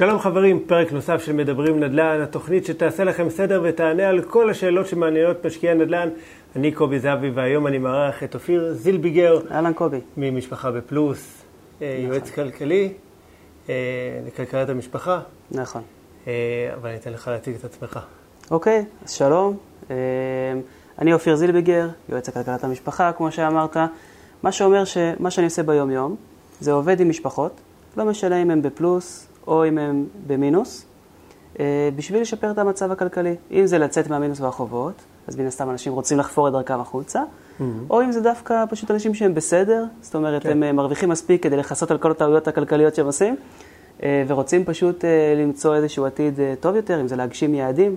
שלום חברים, פרק נוסף של מדברים נדל"ן, התוכנית שתעשה לכם סדר ותענה על כל השאלות שמעניינות משקיעי נדל"ן. אני קובי זהבי והיום אני מארח את אופיר זילביגר. אהלן קובי. ממשפחה בפלוס, נכון. יועץ כלכלי אה, לכלכלת המשפחה. נכון. אה, אבל אני אתן לך להציג את עצמך. אוקיי, אז שלום. אני אופיר זילביגר, יועץ לכלכלת המשפחה, כמו שאמרת. מה שאומר שמה שאני עושה ביום-יום זה עובד עם משפחות, לא משנה אם הם בפלוס או אם הם במינוס, אה, בשביל לשפר את המצב הכלכלי. אם זה לצאת מהמינוס והחובות, אז מן הסתם אנשים רוצים לחפור את דרכם החוצה, mm-hmm. או אם זה דווקא פשוט אנשים שהם בסדר, זאת אומרת, כן. הם אה, מרוויחים מספיק כדי לכסות על כל הטעויות הכלכליות שהם עושים, אה, ורוצים פשוט למצוא איזשהו עתיד טוב יותר, אם זה להגשים יעדים,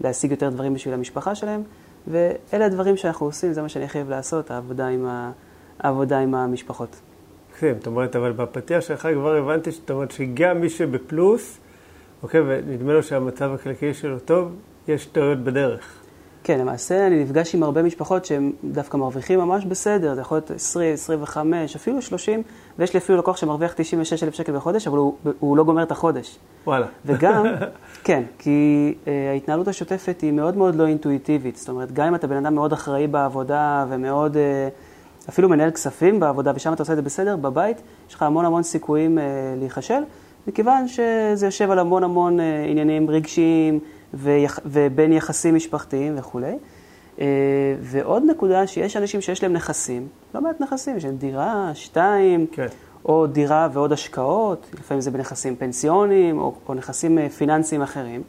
להשיג יותר דברים בשביל המשפחה שלהם, ואלה הדברים שאנחנו עושים, זה מה שאני חייב לעשות, העבודה עם, ה... העבודה עם המשפחות. כן, זאת אומרת, אבל בפתיח שלך כבר הבנתי זאת אומרת שגם מי שבפלוס, אוקיי, ונדמה לו שהמצב הכלכלי שלו טוב, יש טעויות בדרך. כן, למעשה אני נפגש עם הרבה משפחות שהם דווקא מרוויחים ממש בסדר, זה יכול להיות 20, 25, אפילו 30, ויש לי אפילו לקוח שמרוויח 96,000 שקל בחודש, אבל הוא, הוא לא גומר את החודש. וואלה. וגם, כן, כי uh, ההתנהלות השוטפת היא מאוד מאוד לא אינטואיטיבית. זאת אומרת, גם אם אתה בן אדם מאוד אחראי בעבודה ומאוד... Uh, אפילו מנהל כספים בעבודה, ושם אתה עושה את זה בסדר, בבית יש לך המון המון סיכויים אה, להיכשל, מכיוון שזה יושב על המון המון אה, עניינים רגשיים ויח, ובין יחסים משפחתיים וכולי. אה, ועוד נקודה, שיש אנשים שיש להם נכסים, לא מעט נכסים, יש להם דירה, שתיים, כן. או דירה ועוד השקעות, לפעמים זה בנכסים פנסיוניים או, או נכסים אה, פיננסיים אחרים,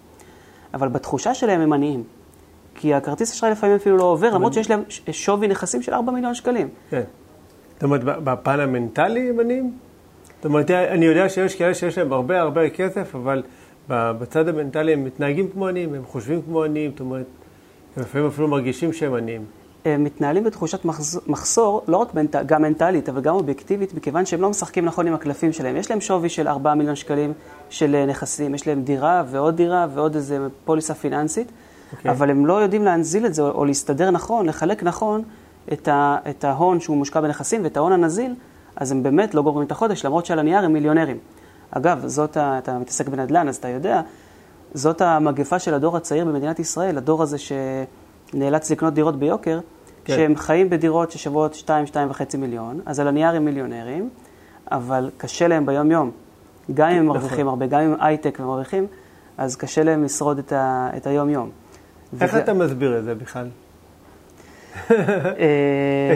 אבל בתחושה שלהם הם עניים. כי הכרטיס אשראי לפעמים אפילו לא עובר, למרות שיש להם שווי נכסים של 4 מיליון שקלים. כן. זאת אומרת, בפן המנטלי הם עניים? זאת אומרת, אני יודע שיש כאלה שיש להם הרבה הרבה כסף, אבל בצד המנטלי הם מתנהגים כמו עניים, הם חושבים כמו עניים, זאת אומרת, הם לפעמים אפילו מרגישים שהם עניים. הם מתנהלים בתחושת מחסור, לא רק מנט... גם מנטלית, אבל גם אובייקטיבית, מכיוון שהם לא משחקים נכון עם הקלפים שלהם. יש להם שווי של 4 מיליון שקלים של נכסים, יש להם דירה ועוד דירה ועוד איזה פוליסה פיננסית. Okay. אוקיי. אבל הם לא יודעים להנזיל את זה או להסתדר נכון, לחלק נכון את, ה, את ההון שהוא מושקע בנכסים ואת ההון הנזיל, אז הם באמת לא גומרים את החודש, למרות שעל הנייר הם מיליונרים. אגב, זאת, ה, אתה מתעסק בנדל"ן, אז אתה יודע, זאת המגפה של הדור הצעיר במדינת ישראל, הדור הזה שנאלץ לקנות דירות ביוקר, כן. שהם חיים בדירות ששוות 2-2.5 מיליון, אז על הנייר הם מיליונרים, אבל קשה להם ביום-יום. גם אם הם נכון. מרוויחים הרבה, גם אם הייטק ומרוויחים, אז קשה להם לשרוד את, ה, את היום-יום. איך וזה... אתה מסביר את זה בכלל?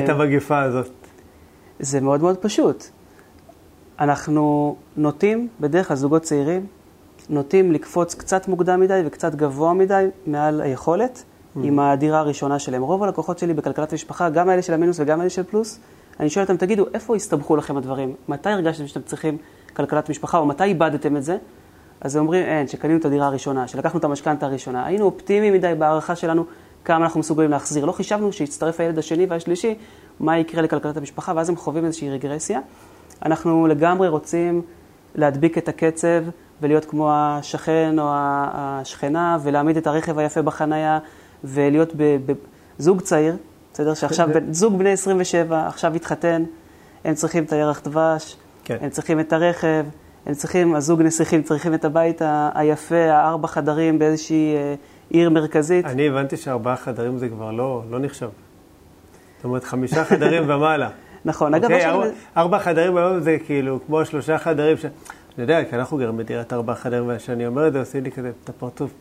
את המגפה הזאת. זה מאוד מאוד פשוט. אנחנו נוטים, בדרך כלל זוגות צעירים, נוטים לקפוץ קצת מוקדם מדי וקצת גבוה מדי מעל היכולת mm. עם הדירה הראשונה שלהם. רוב הלקוחות שלי בכלכלת המשפחה, גם אלה של המינוס וגם אלה של פלוס, אני שואל אותם, תגידו, איפה הסתבכו לכם הדברים? מתי הרגשתם שאתם צריכים כלכלת משפחה, או מתי איבדתם את זה? אז אומרים, אין, שקנינו את הדירה הראשונה, שלקחנו את המשכנתה הראשונה, היינו אופטימיים מדי בהערכה שלנו כמה אנחנו מסוגלים להחזיר. לא חישבנו שיצטרף הילד השני והשלישי, מה יקרה לכלכלת המשפחה, ואז הם חווים איזושהי רגרסיה. אנחנו לגמרי רוצים להדביק את הקצב ולהיות כמו השכן או השכנה, ולהעמיד את הרכב היפה בחנייה, ולהיות בזוג צעיר, בסדר? שעכשיו, זוג בני 27, עכשיו התחתן, הם צריכים את הירח דבש, כן. הם צריכים את הרכב. הם צריכים, הזוג נסיכים צריכים את הבית היפה, הארבע חדרים באיזושהי אה, עיר מרכזית. אני הבנתי שארבעה חדרים זה כבר לא, לא נחשב. זאת אומרת, חמישה חדרים ומעלה. נכון, אגב, אוקיי, ארבע, ארבע חדרים היום זה כאילו כמו שלושה חדרים. ש... אני יודע, כי אנחנו גרים בדירת ארבע חדרים, וכשאני אומר את זה, עושים לי כזה את הפרצוף.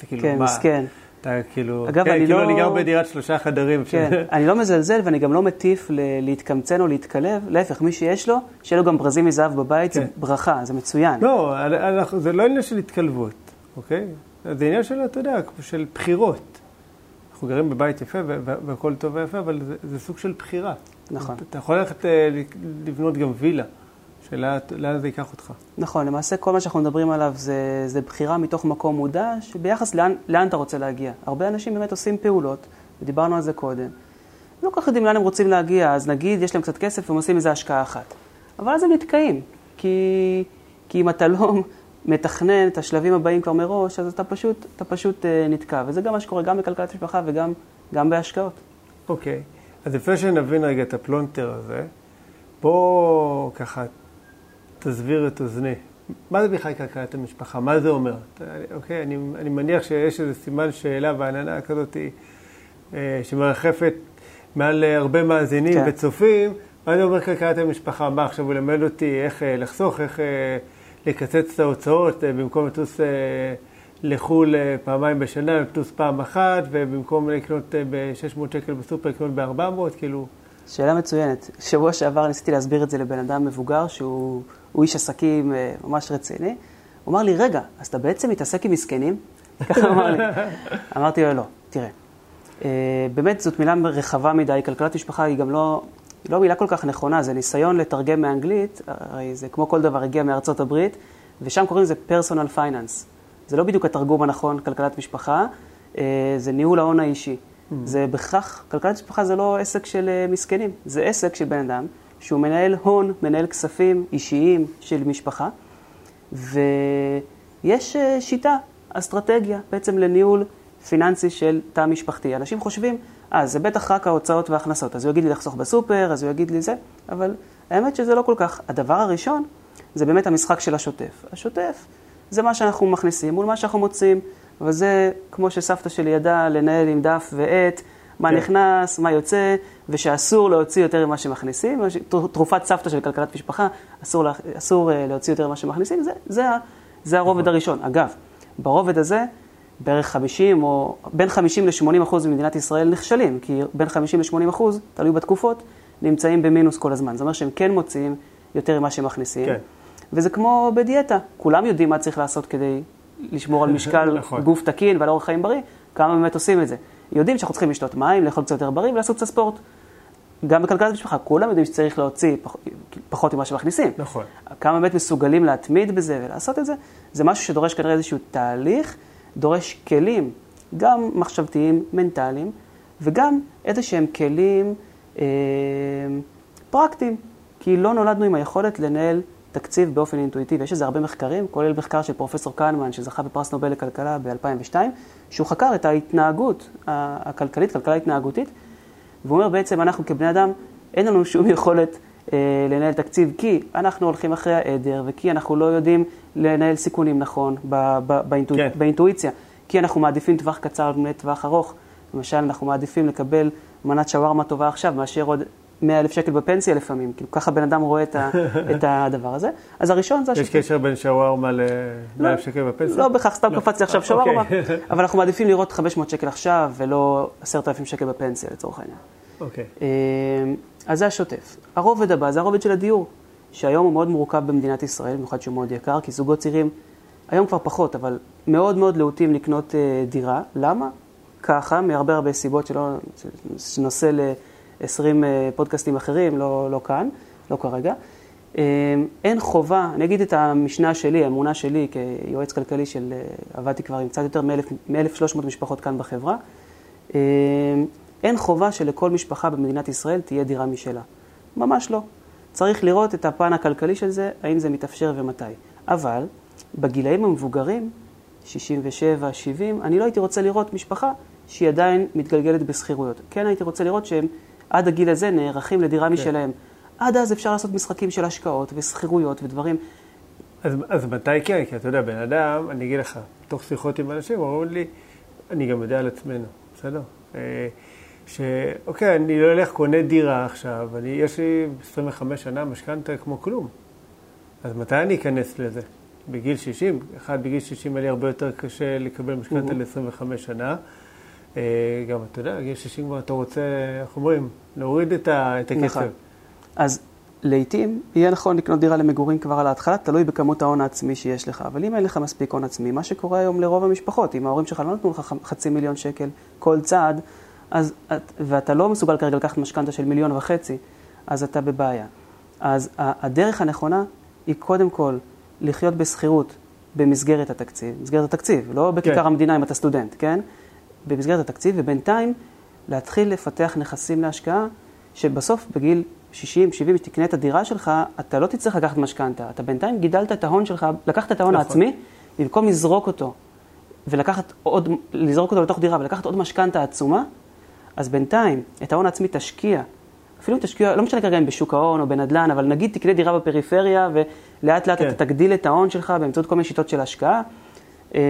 זה כאילו, כן, מסכן. אתה כאילו, אגב, כן, אני כאילו לא... אני גר בדירת שלושה חדרים. כן, ש... אני לא מזלזל ואני גם לא מטיף ל- להתקמצן או להתקלב, להפך, מי שיש לו, שיהיה לו גם ברזים מזהב בבית, כן. זה ברכה, זה מצוין. לא, אנחנו, זה לא עניין של התקלבות, אוקיי? זה עניין של, אתה יודע, של בחירות. אנחנו גרים בבית יפה והכל טוב ויפה, אבל זה, זה סוג של בחירה. נכון. אתה יכול ללכת אה, לבנות גם וילה. שלאן זה ייקח אותך. נכון, למעשה כל מה שאנחנו מדברים עליו זה, זה בחירה מתוך מקום מודע, שביחס לאן, לאן אתה רוצה להגיע. הרבה אנשים באמת עושים פעולות, ודיברנו על זה קודם. לא כל כך יודעים לאן הם רוצים להגיע, אז נגיד יש להם קצת כסף והם עושים איזה השקעה אחת. אבל אז הם נתקעים, כי, כי אם אתה לא מתכנן את השלבים הבאים כבר מראש, אז אתה פשוט, אתה פשוט אה, נתקע. וזה גם מה שקורה גם בכלכלת משפחה וגם גם בהשקעות. אוקיי, okay. אז לפני שנבין רגע את הפלונטר הזה, בוא ככה תסביר את אוזני. מה זה בכלל כלכלת המשפחה? מה זה אומר? אוקיי, אני, אני מניח שיש איזה סימן שאלה ועננה כזאת אה, שמרחפת מעל הרבה מאזינים כן. וצופים. מה זה אומר כלכלת המשפחה? מה עכשיו הוא למד אותי איך אה, לחסוך, איך לקצץ את ההוצאות, במקום לטוס לחו"ל פעמיים בשנה, לטוס פעם אחת, ובמקום לקנות ב-600 שקל בסופר, לקנות ב-400, כאילו... שאלה מצוינת. שבוע שעבר ניסיתי להסביר את זה לבן אדם מבוגר שהוא איש עסקים אה, ממש רציני. הוא אמר לי, רגע, אז אתה בעצם מתעסק עם מסכנים? ככה הוא אמר לי. אמרתי לו, לא, תראה, אה, באמת זאת מילה רחבה מדי, כלכלת משפחה היא גם לא, היא לא מילה כל כך נכונה, זה ניסיון לתרגם מאנגלית, הרי זה כמו כל דבר הגיע מארצות הברית, ושם קוראים לזה פרסונל פייננס. זה לא בדיוק התרגום הנכון, כלכלת משפחה, אה, זה ניהול ההון האישי. Mm. זה בכך, כלכלת משפחה זה לא עסק של uh, מסכנים, זה עסק של בן אדם שהוא מנהל הון, מנהל כספים אישיים של משפחה, ויש uh, שיטה, אסטרטגיה בעצם לניהול פיננסי של תא משפחתי. אנשים חושבים, אה, זה בטח רק ההוצאות וההכנסות, אז הוא יגיד לי לחסוך בסופר, אז הוא יגיד לי זה, אבל האמת שזה לא כל כך. הדבר הראשון זה באמת המשחק של השוטף. השוטף זה מה שאנחנו מכניסים מול מה שאנחנו מוצאים. אבל זה כמו שסבתא שלי ידעה לנהל עם דף ועט, מה כן. נכנס, מה יוצא, ושאסור להוציא יותר ממה שמכניסים. תרופת סבתא של כלכלת משפחה, אסור, לה, אסור אה, להוציא יותר ממה שמכניסים, זה, זה, זה הרובד נכון. הראשון. אגב, ברובד הזה, בערך 50 או בין 50 ל-80 אחוז ממדינת ישראל נכשלים, כי בין 50 ל-80 אחוז, תלוי בתקופות, נמצאים במינוס כל הזמן. זאת אומרת שהם כן מוציאים יותר ממה שמכניסים. כן. וזה כמו בדיאטה, כולם יודעים מה צריך לעשות כדי לשמור על משקל נכון. גוף תקין ועל אורח חיים בריא, כמה באמת עושים את זה. יודעים שאנחנו צריכים לשתות מים, לאכול קצת יותר בריא ולעשות קצת ספורט. גם בכלכלת המשפחה, כולם יודעים שצריך להוציא פח, פחות ממה שמכניסים. נכון. כמה באמת מסוגלים להתמיד בזה ולעשות את זה, זה משהו שדורש כנראה איזשהו תהליך, דורש כלים, גם מחשבתיים, מנטליים, וגם איזה שהם כלים אה, פרקטיים. כי לא נולדנו עם היכולת לנהל תקציב באופן אינטואיטיבי. יש לזה הרבה מחקרים, כולל מחקר של פרופסור קנמן, שזכה בפרס נובל לכלכלה ב-2002, שהוא חקר את ההתנהגות הכלכלית, כלכלה התנהגותית, והוא אומר בעצם, אנחנו כבני אדם, אין לנו שום יכולת אה, לנהל תקציב, כי אנחנו הולכים אחרי העדר, וכי אנחנו לא יודעים לנהל סיכונים נכון באינטואיציה, כן. באינטואיציה, כי אנחנו מעדיפים טווח קצר על פני טווח ארוך. למשל, אנחנו מעדיפים לקבל מנת שווארמה טובה עכשיו, מאשר עוד 100 אלף שקל בפנסיה לפעמים, כאילו ככה בן אדם רואה את, ה, את הדבר הזה. אז הראשון זה השקל. יש קשר בין שווארמה ל-100 לא, אלף שקל בפנסיה? לא בהכרח, סתם לא. קפץ לי עכשיו אה, שווארמה, אוקיי. אבל אנחנו מעדיפים לראות 500 שקל עכשיו ולא 10,000 שקל בפנסיה לצורך העניין. אוקיי. אה, אז זה השוטף. הרובד הבא זה הרובד של הדיור, שהיום הוא מאוד מורכב במדינת ישראל, במיוחד שהוא מאוד יקר, כי זוגות צעירים, היום כבר פחות, אבל מאוד מאוד להוטים לקנות אה, דירה. למה? ככה, מהרבה הרבה סיבות שלא, שנושא ל... 20 אה, פודקאסטים אחרים, לא, לא כאן, לא כרגע. אה, אין חובה, אני אגיד את המשנה שלי, האמונה שלי כיועץ כלכלי של, אה, עבדתי כבר עם קצת יותר מ-1,300 משפחות כאן בחברה, אין חובה שלכל משפחה במדינת ישראל תהיה דירה משלה. ממש לא. צריך לראות את הפן הכלכלי של זה, האם זה מתאפשר ומתי. אבל בגילאים המבוגרים, 67, 70, אני לא הייתי רוצה לראות משפחה שהיא עדיין מתגלגלת בשכירויות. כן הייתי רוצה לראות שהם עד הגיל הזה נערכים לדירה כן. משלהם. עד אז אפשר לעשות משחקים של השקעות ושכירויות ודברים. אז, אז מתי כן? כי אתה יודע, בן אדם, אני אגיד לך, תוך שיחות עם אנשים, אומרים לי, אני גם יודע על עצמנו, בסדר? אה, שאוקיי, אני לא אלך, קונה דירה עכשיו, אני, יש לי 25 שנה משכנתה כמו כלום. אז מתי אני אכנס לזה? בגיל 60? אחד, בגיל 60 היה לי הרבה יותר קשה לקבל משכנתה ל-25 שנה. אה, גם, אתה יודע, גיל 60 כבר אתה רוצה, איך אומרים, להוריד את, ה, את הכסף. נכון. אז לעתים יהיה נכון לקנות דירה למגורים כבר על ההתחלה, תלוי בכמות ההון העצמי שיש לך. אבל אם אין לך מספיק הון עצמי, מה שקורה היום לרוב המשפחות, אם ההורים שלך לא נתנו לך חצי מיליון שקל כל צעד, אז, ואתה לא מסוגל כרגע לקחת משכנתה של מיליון וחצי, אז אתה בבעיה. אז הדרך הנכונה היא קודם כל לחיות בשכירות במסגרת התקציב, מסגרת התקציב, לא בכיכר כן. המדינה אם אתה סטודנט, כן? במסגרת התקציב, ובינתיים להתחיל לפתח נכסים להשקעה, שבסוף בגיל 60, 70, כשתקנה את הדירה שלך, אתה לא תצטרך לקחת משכנתה. אתה בינתיים גידלת את ההון שלך, לקחת את ההון נכון. העצמי, במקום לזרוק אותו, ולקחת עוד, לזרוק אותו לתוך דירה ולקחת עוד משכנתה עצומה, אז בינתיים את ההון העצמי תשקיע. אפילו תשקיע, לא משנה כרגע אם בשוק ההון או בנדל"ן, אבל נגיד תקנה דירה בפריפריה לאט לאט כן. אתה תגדיל את ההון שלך באמצעות כל מיני שיטות של השקעה. אה,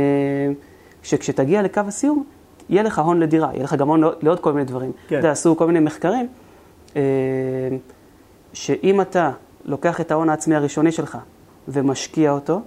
שכשתגיע לקו הסיום, יהיה לך הון לדירה, יהיה לך גם הון לעוד- כל מיני דברים. כן. אתה יודע, עשו כל מיני מחקרים, אה, שאם אתה לוקח את ההון העצמי הראשוני שלך ומשקיע אותו,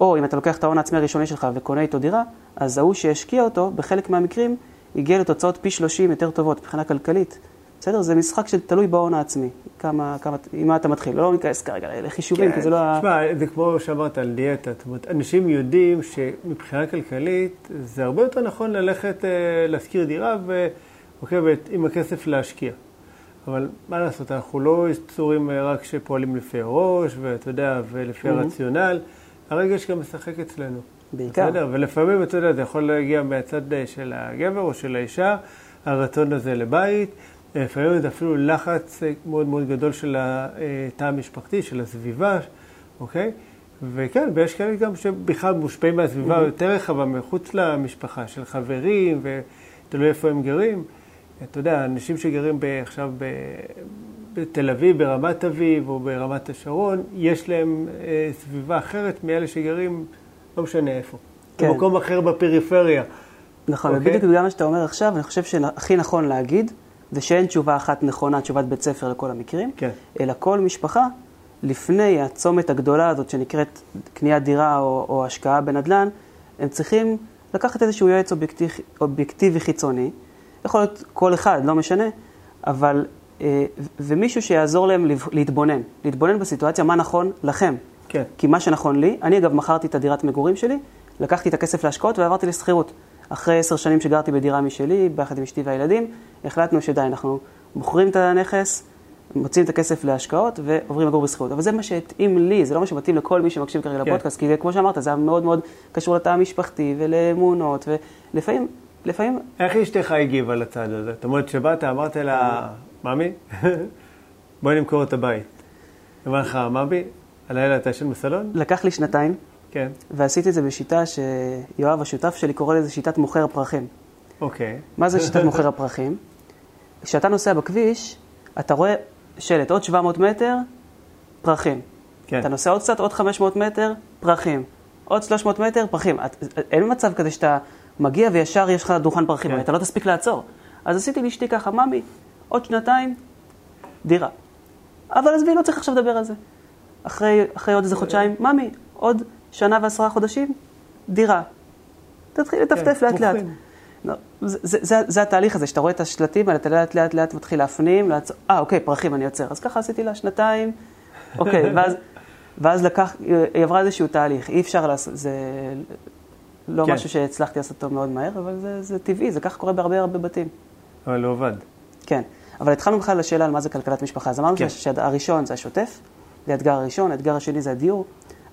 או אם אתה לוקח את ההון העצמי הראשוני שלך וקונה איתו דירה, אז ההוא שהשקיע אותו, בחלק מהמקרים, הגיע לתוצאות פי 30 יותר טובות מבחינה כלכלית. בסדר? זה משחק שתלוי בהון העצמי. כמה, כמה, עם מה אתה מתחיל. לא ניכנס כרגע לחישובים, כי זה לא... ה- תשמע, זה כמו שאמרת על דיאטה. זאת אומרת, אנשים יודעים שמבחינה כלכלית זה הרבה יותר נכון ללכת אה, להשכיר דירה ו... אוקיי, ועם הכסף להשקיע. אבל מה לעשות, אנחנו לא יצורים אה, רק שפועלים לפי הראש, ואתה יודע, ולפי Mhm. הרציונל. הרגש גם משחק אצלנו. בעיקר. בסדר? ולפעמים, אתה יודע, זה יכול להגיע מהצד של הגבר או של האישה, הרצון הזה לבית. אה, לפעמים זה אפילו לחץ אה, מאוד מאוד גדול של התא המשפחתי, של הסביבה, אוקיי? וכן, ויש כאלה גם שבכלל מושפעים מהסביבה Mhm. יותר רחבה, מחוץ למשפחה, של חברים, ותלוי איפה הם גרים. אתה יודע, אנשים שגרים ב- עכשיו ב- בתל אביב, ברמת אביב או ברמת השרון, יש להם אה, סביבה אחרת מאלה שגרים, לא משנה איפה. כן. במקום אחר בפריפריה. נכון, אוקיי. ובדיוק בגלל מה שאתה אומר עכשיו, אני חושב שהכי נכון להגיד, זה שאין תשובה אחת נכונה, תשובת בית ספר לכל המקרים, כן. אלא כל משפחה, לפני הצומת הגדולה הזאת שנקראת קניית דירה או, או השקעה בנדל"ן, הם צריכים לקחת איזשהו יועץ אובייקטיב, אובייקטיבי חיצוני, יכול להיות כל אחד, לא משנה, אבל, אה, ומישהו שיעזור להם להתבונן, להתבונן בסיטואציה, מה נכון לכם. כן. כי מה שנכון לי, אני אגב מכרתי את הדירת מגורים שלי, לקחתי את הכסף להשקעות ועברתי לשכירות. אחרי עשר שנים שגרתי בדירה משלי, ביחד עם אשתי והילדים, החלטנו שדי, אנחנו מוכרים את הנכס, מוצאים את הכסף להשקעות ועוברים לגור בשכירות. אבל זה מה שהתאים לי, זה לא מה שמתאים לכל מי שמקשיב כרגע כן. לפודקאסט, כי זה, כמו שאמרת, זה היה מאוד מאוד קשור לתא המשפחתי ולאמונות, ולפעמים, לפעמים, איך אשתך הגיבה לצד הזה? זאת אומרת, שבאת, אמרת לה, ממי, בואי נמכור את הבית. אמרה לך, ממי, הלילה אתה ישן בסלון? לקח לי שנתיים, כן. ועשיתי את זה בשיטה שיואב, השותף שלי, קורא לזה שיטת מוכר פרחים. אוקיי. מה זה שיטת מוכר הפרחים? כשאתה נוסע בכביש, אתה רואה שלט, עוד 700 מטר, פרחים. כן. אתה נוסע עוד קצת, עוד 500 מטר, פרחים. עוד 300 מטר, פרחים. את, אין מצב כזה שאתה מגיע וישר יש לך דוכן פרחים, כן. אתה לא תספיק לעצור. אז עשיתי לאשתי ככה, ממי, עוד שנתיים, דירה. אבל עזבי, לא צריך עכשיו לדבר על זה. אחרי, אחרי עוד איזה חודשיים, ממי, עוד שנה ועשרה חודשים, דירה. תתחיל לטפטף כן, לאט לאט. לא, זה, זה, זה, זה התהליך הזה, שאתה רואה את השלטים האלה, אתה לאט לאט לאט מתחיל להפנים, אה, אוקיי, פרחים, אני עוצר. אז ככה עשיתי לה שנתיים, אוקיי, ואז, ואז לקח, היא עברה איזשהו תהליך, אי אפשר לעשות, זה לא כן. משהו שהצלחתי לעשות אותו מאוד מהר, אבל זה, זה טבעי, זה ככה קורה בהרבה הרבה בתים. אבל לא עבד. כן, אבל התחלנו בכלל לשאלה על מה זה כלכלת משפחה. אז אמרנו. כן. שהראשון זה השוטף, זה האתגר הראשון, האתגר השני זה הדיור,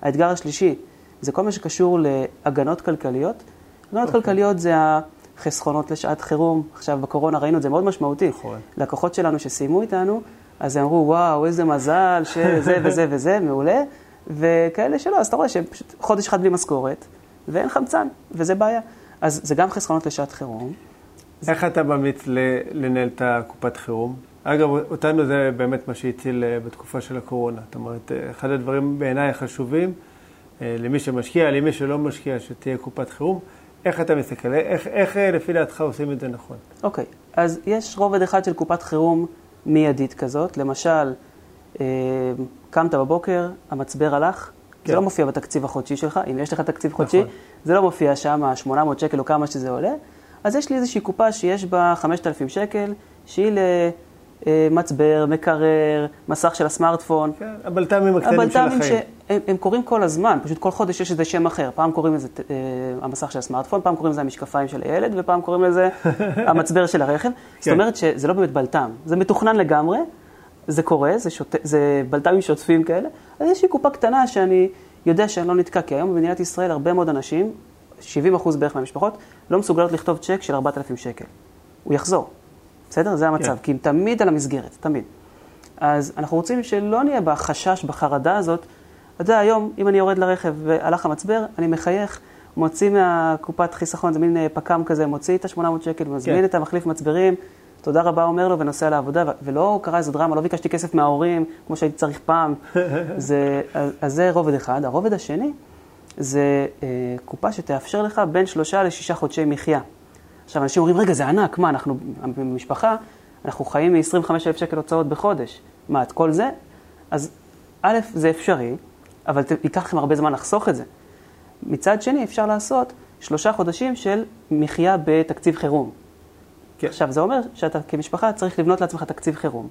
האתגר השלישי זה כל מה שקשור להגנות כלכליות. הגנות אוקיי. כלכליות זה החסכונות לשעת חירום, עכשיו בקורונה ראינו את זה מאוד משמעותי. נכון. לקוחות שלנו שסיימו איתנו, אז הם אמרו, וואו, איזה מזל שזה וזה וזה, מעולה, וכאלה שלא, אז אתה רואה שפשוט חודש אחד בלי משכורת, ואין חמצן, וזה בעיה. אז זה גם חסכונות לשעת חירום. איך אתה ממליץ לנהל את הקופת חירום? אגב, אותנו זה באמת מה שהציל אה, בתקופה של הקורונה. זאת אומרת, אה, אחד הדברים בעיניי החשובים, אה, למי שמשקיע, למי שלא משקיע, שתהיה קופת חירום. איך אתה מסתכל? איך, איך לפי דעתך עושים את זה נכון? אוקיי, אז יש רובד אחד של קופת חירום מיידית כזאת, למשל, אה, קמת בבוקר, המצבר הלך, כן. זה לא מופיע בתקציב החודשי שלך, אם יש לך תקציב חודשי, נכון. זה לא מופיע שם, ה-800 שקל או כמה שזה עולה, אז יש לי איזושהי קופה שיש בה 5,000 שקל, שהיא למצבר, מקרר, מסך של הסמארטפון. כן, הבלת"מים הקטנים של הבלת"מים החיים. הם קוראים כל הזמן, פשוט כל חודש יש איזה שם אחר. פעם קוראים לזה אה, המסך של הסמארטפון, פעם קוראים לזה המשקפיים של הילד, ופעם קוראים לזה המצבר של הרכב. זאת כן. אומרת שזה לא באמת בלת"ם, זה מתוכנן לגמרי, זה קורה, זה, שוט... זה בלת"מים שוטפים כאלה, אז יש לי קופה קטנה שאני יודע שאני לא נתקע, כי היום במדינת ישראל הרבה מאוד אנשים, 70 אחוז בערך מהמשפחות, לא מסוגלות לכתוב צ'ק של 4,000 שקל. הוא יחזור, בסדר? זה המצב, כן. כי הם תמיד על המסגרת, תמיד. אז אנחנו רוצים שלא נהיה בחשש, בחרדה הזאת. אתה יודע, היום, אם אני יורד לרכב והלך המצבר, אני מחייך, מוציא מהקופת חיסכון, זה מין אה, פק"ם כזה, מוציא את ה-800 שקל, מזמין כן. את המחליף מצברים, תודה רבה אומר לו ונוסע לעבודה, ולא קרה איזה דרמה, לא ביקשתי כסף מההורים, כמו שהייתי צריך פעם. זה, אז, אז זה רובד אחד. הרובד השני זה אה, קופה שתאפשר לך בין שלושה לשישה חודשי מחיה. עכשיו, אנשים אומרים, רגע, זה ענק, מה, אנחנו במשפחה, אנחנו חיים מ-25,000 שקל הוצאות בחודש. מה, את כל זה? אז א', זה אפשרי, אבל ייקח לכם הרבה זמן לחסוך את זה. מצד שני, אפשר לעשות שלושה חודשים של מחיה בתקציב חירום. כן. עכשיו, זה אומר שאתה כמשפחה צריך לבנות לעצמך תקציב חירום.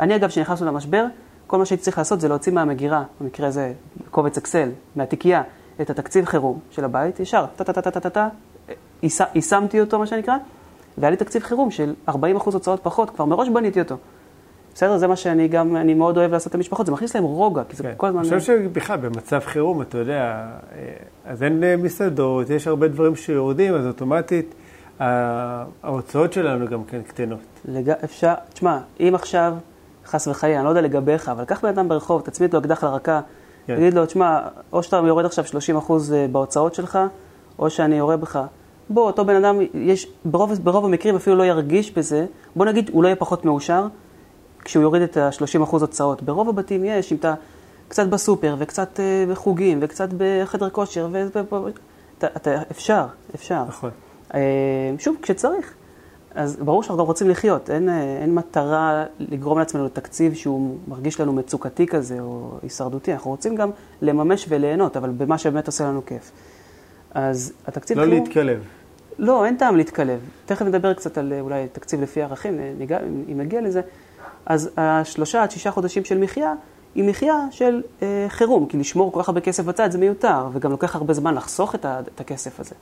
אני, אגב, כשנכנסנו למשבר, כל מה שהייתי צריך לעשות זה להוציא מהמגירה, במקרה הזה קובץ אקסל, מהתיקייה, את התקציב חירום של הבית, ישר, טה-טה-טה-טה-טה, יישמתי אותו, מה שנקרא, והיה לי תקציב חירום של 40% הוצאות פחות, כבר מראש בניתי אותו. בסדר? זה מה שאני גם, אני מאוד אוהב לעשות למשפחות, זה מכניס להם רוגע, כי זה כן. כל הזמן... אני חושב שבכלל, במצב חירום, אתה יודע, אה, אז אין אה, מסעדות, יש הרבה דברים שיורדים, אז אוטומטית ה- ההוצאות שלנו גם כן קטנות. לג... אפשר, תשמע, אם עכשיו, חס וחלילה, אני לא יודע לגביך, אבל קח בן אדם ברחוב, תצמיד לו אקדח לרקה, כן. תגיד לו, תשמע, או שאתה יורד עכשיו 30 אחוז אה, בהוצאות שלך, או שאני יורה בך. בוא, אותו בן אדם, יש, ברוב, ברוב המקרים אפילו לא ירגיש בזה, בוא נגיד, הוא לא יהיה פחות מאושר כשהוא יוריד את ה-30 אחוז הוצאות. ברוב הבתים יש, אם אתה קצת בסופר, וקצת אה, בחוגים, וקצת בחדר כושר, ו... אתה, אתה, אפשר, אפשר. נכון. אה, שוב, כשצריך. אז ברור שאנחנו רוצים לחיות, אין, אה, אין מטרה לגרום לעצמנו לתקציב שהוא מרגיש לנו מצוקתי כזה או הישרדותי, אנחנו רוצים גם לממש וליהנות, אבל במה שבאמת עושה לנו כיף. אז התקציב לא חירום- להתקלב. לא, אין טעם להתקלב. תכף נדבר קצת על אה, אולי תקציב לפי ערכים, אה, ניגע, אם נגיע לזה. אז השלושה עד שישה חודשים של מחיה, היא מחיה של אה, חירום, כי לשמור כל כך הרבה כסף בצד זה מיותר, וגם לוקח הרבה זמן לחסוך את, ה, את הכסף הזה.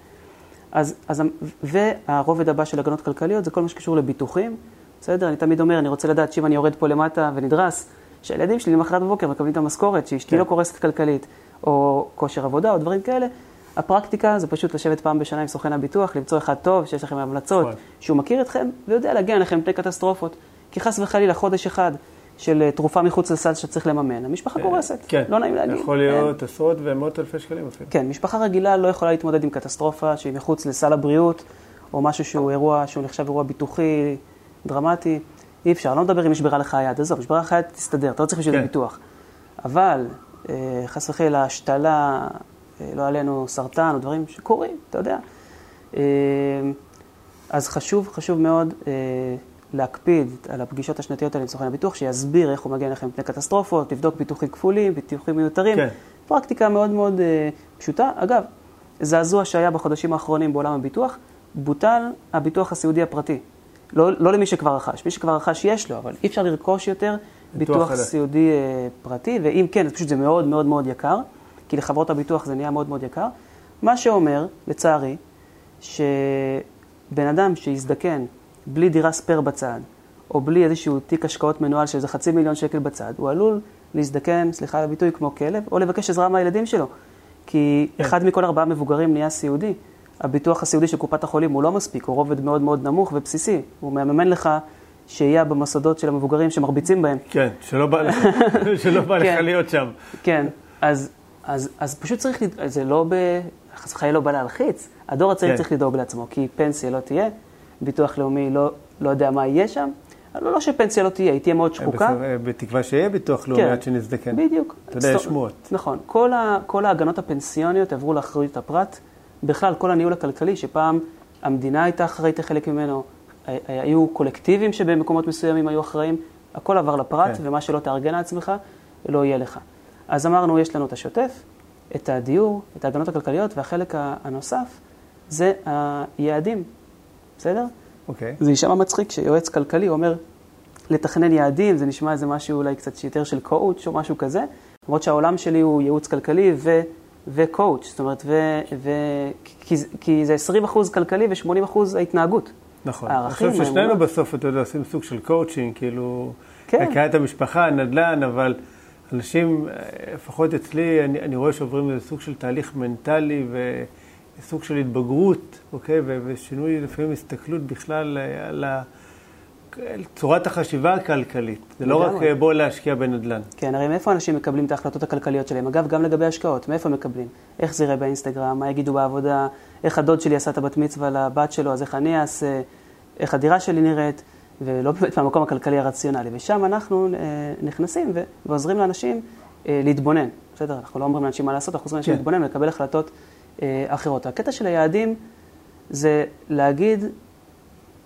אז, אז, והרובד הבא של הגנות כלכליות זה כל מה שקשור לביטוחים, בסדר? אני תמיד אומר, אני רוצה לדעת שאם אני יורד פה למטה ונדרס, שהילדים שלי למחרת בבוקר מקבלים את המשכורת, שאשתי כן. לא קורסת כלכלית, או כושר עבודה, או דברים כאלה. הפרקטיקה זה פשוט לשבת פעם בשנה עם סוכן הביטוח, למצוא אחד טוב, שיש לכם המלצות, נכון. שהוא מכיר אתכם ויודע להגיע אליכם מפני קטסטרופות. כי חס וחלילה חודש אחד של אה, תרופה מחוץ לסל שצריך לממן, המשפחה קורסת. כן. לא נעים להגיד. יכול. להיות עשרות ומאות אלפי שקלים אפילו. כן, משפחה רגילה לא יכולה להתמודד עם קטסטרופה שהיא מחוץ לסל הבריאות, או משהו שהוא אירוע, שהוא נחשב אירוע ביטוחי, דרמטי. אי אפשר, לא מדבר אם נשברה לך היד, עזוב, נשברה לך היד, תסתדר, אתה לא צריך בשביל כן. ביטוח. אבל, אה, חס וחלילה, השתלה, אה, לא עלינו סרטן, או דברים שקורים, אתה יודע. אה, אז חשוב, חשוב מאוד אה, להקפיד על הפגישות השנתיות האלה עם סוכן הביטוח, שיסביר איך הוא מגן לכם מפני קטסטרופות, לבדוק ביטוחים כפולים, ביטוחים מיותרים. כן. פרקטיקה מאוד מאוד אה, פשוטה. אגב, זעזוע שהיה בחודשים האחרונים בעולם הביטוח, בוטל הביטוח הסיעודי הפרטי. לא, לא למי שכבר רכש, מי שכבר רכש יש לו, אבל אי אפשר לרכוש יותר ביטוח ביטוח. סיעודי אה, פרטי, ואם כן, אז פשוט זה מאוד מאוד מאוד יקר, כי לחברות הביטוח זה נהיה מאוד מאוד יקר. מה שאומר, לצערי, שבן אדם שיזדקן בלי דירה ספייר בצד, או בלי איזשהו תיק השקעות מנוהל של איזה חצי מיליון שקל בצד, הוא עלול להזדקן, סליחה על הביטוי, כמו כלב, או לבקש עזרה מהילדים שלו. כי כן. אחד מכל ארבעה מבוגרים נהיה סיעודי. הביטוח הסיעודי של קופת החולים הוא לא מספיק, הוא רובד מאוד מאוד נמוך ובסיסי. הוא מממן לך שהייה במוסדות של המבוגרים שמרביצים בהם. כן, שלא בא לך, שלא בא לך כן. להיות שם. כן, אז, אז, אז פשוט צריך, זה לא ב... חס וחלילה לא בא להלחיץ. הדור הצעיר כן. צריך לדאוג לעצמו, כי פנסיה לא תהיה, ביטוח לאומי לא, לא יודע מה יהיה שם. לא, לא שפנסיה לא תהיה, היא תהיה מאוד שחוקה. בסדר, אה, בתקווה שיהיה ביטוח לאומי כן. עד שנזדקן. בדיוק. אתה יודע, יש שמועות. נכון. כל, ה, כל ההגנות הפנסיוניות עברו לאחריות הפרט. בכלל, כל הניהול הכלכלי, שפעם המדינה הייתה אחראית לחלק ממנו, הי- היו קולקטיבים שבמקומות מסוימים היו אחראים, הכל עבר לפרט, כן. ומה שלא תארגן לעצמך, לא יהיה לך. אז אמרנו, יש לנו את השוטף, את הדיור, את ההגנות הכלכליות, והחלק הנוסף זה היעדים, בסדר? אוקיי. זה יישמע מצחיק שיועץ כלכלי אומר לתכנן יעדים, זה נשמע איזה משהו אולי קצת יותר של קואוץ' או משהו כזה, למרות שהעולם שלי הוא ייעוץ כלכלי ו, וקואוץ', זאת אומרת, ו, ו, כי, זה- כי זה 20 אחוז כלכלי ו-80 אחוז ההתנהגות. נכון. אני הערכים, חושב ששנינו האמונות. בסוף, אתה יודע, עושים סוג של קואוצ'ינג, כאילו, כן. כלכלת המשפחה, נדל"ן, אבל אנשים, אה, לפחות אצלי, אני, אני רואה שעוברים איזה סוג של תהליך מנטלי וסוג של התבגרות, אוקיי? ו- ושינוי לפעמים הסתכלות בכלל אה, על ה... על צורת החשיבה הכלכלית. זה לא רק. אה, בוא להשקיע בנדל"ן. כן, הרי מאיפה אנשים מקבלים את ההחלטות הכלכליות שלהם? אגב, גם לגבי השקעות, מאיפה מקבלים? איך זה יראה באינסטגרם, מה יגידו בעבודה, איך הדוד שלי עשה את הבת מצווה לבת שלו, אז איך אני אעשה, איך הדירה שלי נראית, ולא באמת מהמקום הכלכלי הרציונלי. ושם אנחנו אה, נכנסים ועוזרים לאנשים אה, להתבונן. בסדר, אנחנו לא אומרים לאנשים מה לעשות, אנחנו עוזרים לאנשים כן. להתבונן ולקבל החלטות אה, אחרות. הקטע של היעדים זה להגיד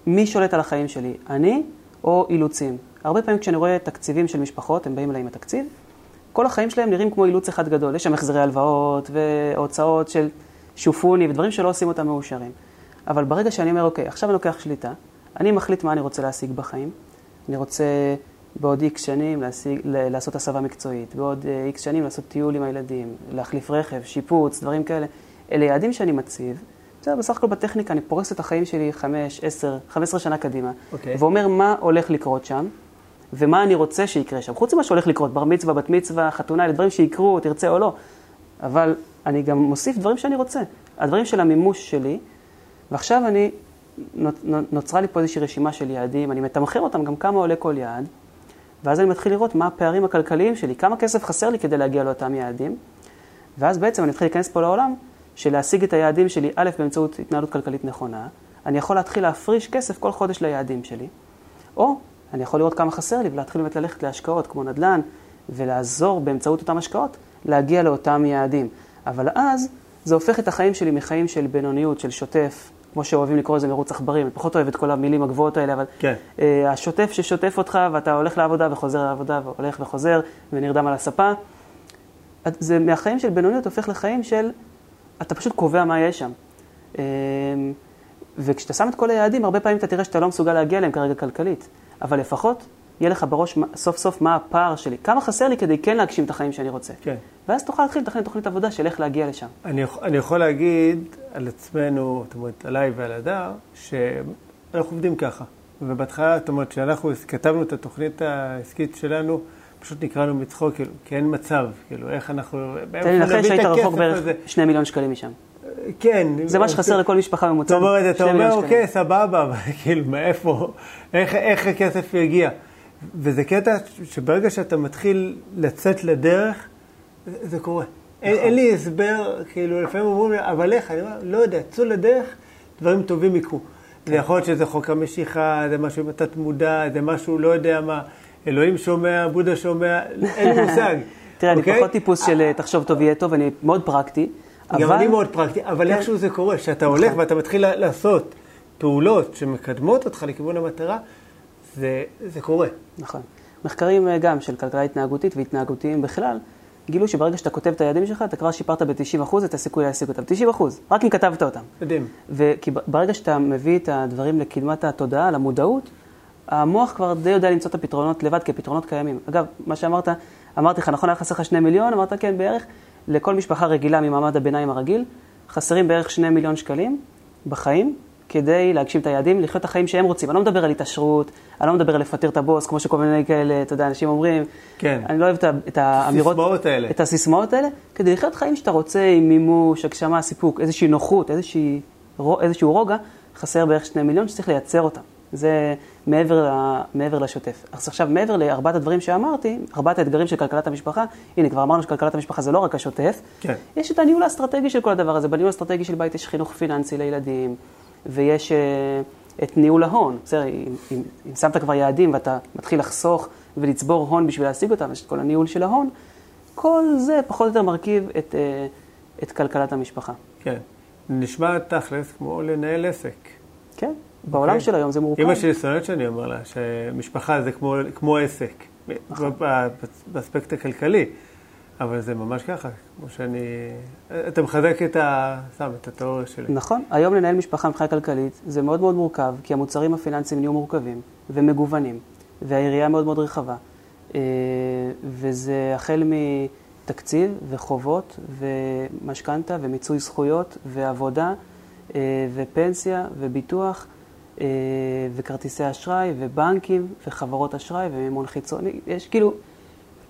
מי שולט על החיים שלי, אני או אילוצים. הרבה פעמים כשאני רואה תקציבים של משפחות, הם באים אליי עם התקציב, כל החיים שלהם נראים כמו אילוץ אחד גדול. יש שם החזרי הלוואות והוצאות של שופוני ודברים שלא עושים אותם מאושרים. אבל ברגע שאני אומר, אוקיי, עכשיו אני לוקח שליטה, אני מחליט מה אני רוצה להשיג בחיים. אני רוצה בעוד איקס שנים להשיג, לעשות הסבה מקצועית, בעוד איקס אה, שנים לעשות טיול עם הילדים, להחליף רכב, שיפוץ, דברים כאלה. אלה יעדים שאני מציב. בסדר, בסך הכל בטכניקה אני פורס את החיים שלי 5, 10, 15 שנה קדימה, okay. אוקיי. ואומר מה הולך לקרות שם, ומה אני רוצה שיקרה שם. חוץ ממה שהולך לקרות, בר מצווה, בת מצווה, חתונה, אלה דברים שיקרו, תרצה או לא. אבל אני גם מוסיף דברים שאני רוצה. הדברים של המימוש שלי, ועכשיו אני, נוצרה לי פה איזושהי רשימה של יעדים, אני מתמחר אותם, גם כמה עולה כל יעד, ואז אני מתחיל לראות מה הפערים הכלכליים שלי, כמה כסף חסר לי כדי להגיע לאותם יעדים, ואז בעצם אני מתחיל להיכנס פה לעולם של להשיג את היעדים שלי, א', באמצעות התנהלות כלכלית נכונה, אני יכול להתחיל להפריש כסף כל חודש ליעדים שלי, או אני יכול לראות כמה חסר לי ולהתחיל באמת ללכת להשקעות כמו נדל"ן, ולעזור באמצעות אותן השקעות להגיע לאותם יעדים. אבל אז זה הופך את החיים שלי מחיים של בינוניות, של שוטף, כמו שאוהבים לקרוא לזה מרוץ עכברים, אני פחות אוהב את כל המילים הגבוהות האלה, אבל כן. uh, השוטף ששוטף אותך ואתה הולך לעבודה וחוזר לעבודה והולך וחוזר ונרדם על הספה, זה מהחיים של בינוניות הופך לחיים של, אתה פשוט קובע מה יש שם. Uh, וכשאתה שם את כל היעדים, הרבה פעמים אתה תראה שאתה לא מסוגל להגיע אליהם כרגע כלכלית, אבל לפחות יהיה לך בראש סוף סוף מה הפער שלי, כמה חסר לי כדי כן להגשים את החיים שאני רוצה. כן. ואז תוכל להתחיל לתכנן תוכנית עבודה של איך להגיע לשם. אני, אני יכול להגיד על עצמנו, זאת אומרת, עליי ועל הדר, שאנחנו עובדים ככה. ובהתחלה, זאת אומרת, כשאנחנו כתבנו את התוכנית העסקית שלנו, פשוט נקראנו מצחוק, כאילו, כי אין מצב, כאילו, איך אנחנו... תן לי לנחש שהיית רחוק בערך שני מיליון שקלים משם. כן. זה מה שחסר לכל משפחה ממוצעת. זאת אומרת, אתה אומר, אוקיי, סבבה, אבל כאילו, מאיפה, איך, איך הכסף יגיע? וזה קטע שברגע שאתה מתחיל לצאת לדרך, זה קורה. אין, אין לי הסבר, כאילו, לפעמים אומרים לי, אבל איך? אני אומר, לא יודע, צאו לדרך, דברים טובים יקרו. כן. זה יכול להיות שזה חוק המשיכה, זה משהו בתת מודע, זה משהו, לא יודע מה, אלוהים שומע, בודה שומע, אין לי מושג. תראה, אני אוקיי? פחות טיפוס של אה, תחשוב טוב יהיה טוב, אני מאוד פרקטי. גם אבל... אני מאוד פרקטי, אבל כן. איכשהו זה קורה, שאתה הולך נכון. ואתה מתחיל לעשות פעולות שמקדמות אותך לכיוון המטרה, זה, זה קורה. נכון. מחקרים אה, גם של כלכלה התנהגותית והתנהגותיים בכלל, גילו שברגע שאתה כותב את היעדים שלך, אתה כבר שיפרת ב-90% את הסיכוי להשיג אותם. 90%, רק אם כתבת אותם. מדהים. וכי ברגע שאתה מביא את הדברים לקדמת התודעה, למודעות, המוח כבר די יודע למצוא את הפתרונות לבד כפתרונות קיימים. אגב, מה שאמרת, אמרתי לך, נכון, היה חסר לך שני מיליון? אמרת, כן, בערך. לכל משפחה רגילה ממעמד הביניים הרגיל, חסרים בערך שני מיליון שקלים בחיים, כדי להגשים את היעדים, לחיות את החיים שהם רוצים. אני לא מדבר על התעשרות, אני לא מדבר על לפטר את הבוס, כמו שכל מיני כאלה, אתה יודע, אנשים אומרים. כן. אני לא אוהב את האמירות... הסיסמאות האלה. את הסיסמאות האלה, כדי לחיות חיים שאתה רוצה עם מימוש, הגשמה, סיפוק, איזושהי נוחות, איזושהי, איזשהו רוגע, חסר בערך שני מיליון שצריך לייצר אותם. זה מעבר, ל, מעבר לשוטף. אז עכשיו, מעבר לארבעת הדברים שאמרתי, ארבעת האתגרים של כלכלת המשפחה, הנה, כבר אמרנו שכלכלת המשפחה זה לא רק השוטף, כן. יש את הניהול האסטרטגי של כל הדבר הזה. בניהול האסטרטגי של בית יש חינוך פיננסי לילדים, ויש uh, את ניהול ההון. בסדר, אם, אם, אם שמת כבר יעדים ואתה מתחיל לחסוך ולצבור הון בשביל להשיג אותם, יש את כל הניהול של ההון, כל זה פחות או יותר מרכיב את, uh, את כלכלת המשפחה. כן. נשמע תכלס כמו לנהל עסק. כן. בעולם okay. אוקיי. של היום זה מורכב. אמא שלי שונאת שאני אומר לה שמשפחה זה כמו, כמו עסק, נכון. באספקט הכלכלי, אבל זה ממש ככה, כמו שאני... אתה מחזק את, ה... סתם, את התיאוריה שלי. נכון, היום לנהל משפחה מבחינה כלכלית זה מאוד מאוד מורכב, כי המוצרים הפיננסיים נהיו מורכבים ומגוונים, והעירייה מאוד מאוד רחבה, אה, וזה החל מתקציב וחובות ומשכנתה ומיצוי זכויות ועבודה אה, ופנסיה וביטוח. אה, וכרטיסי אשראי, ובנקים, וחברות אשראי, ומימון חיצוני. יש כאילו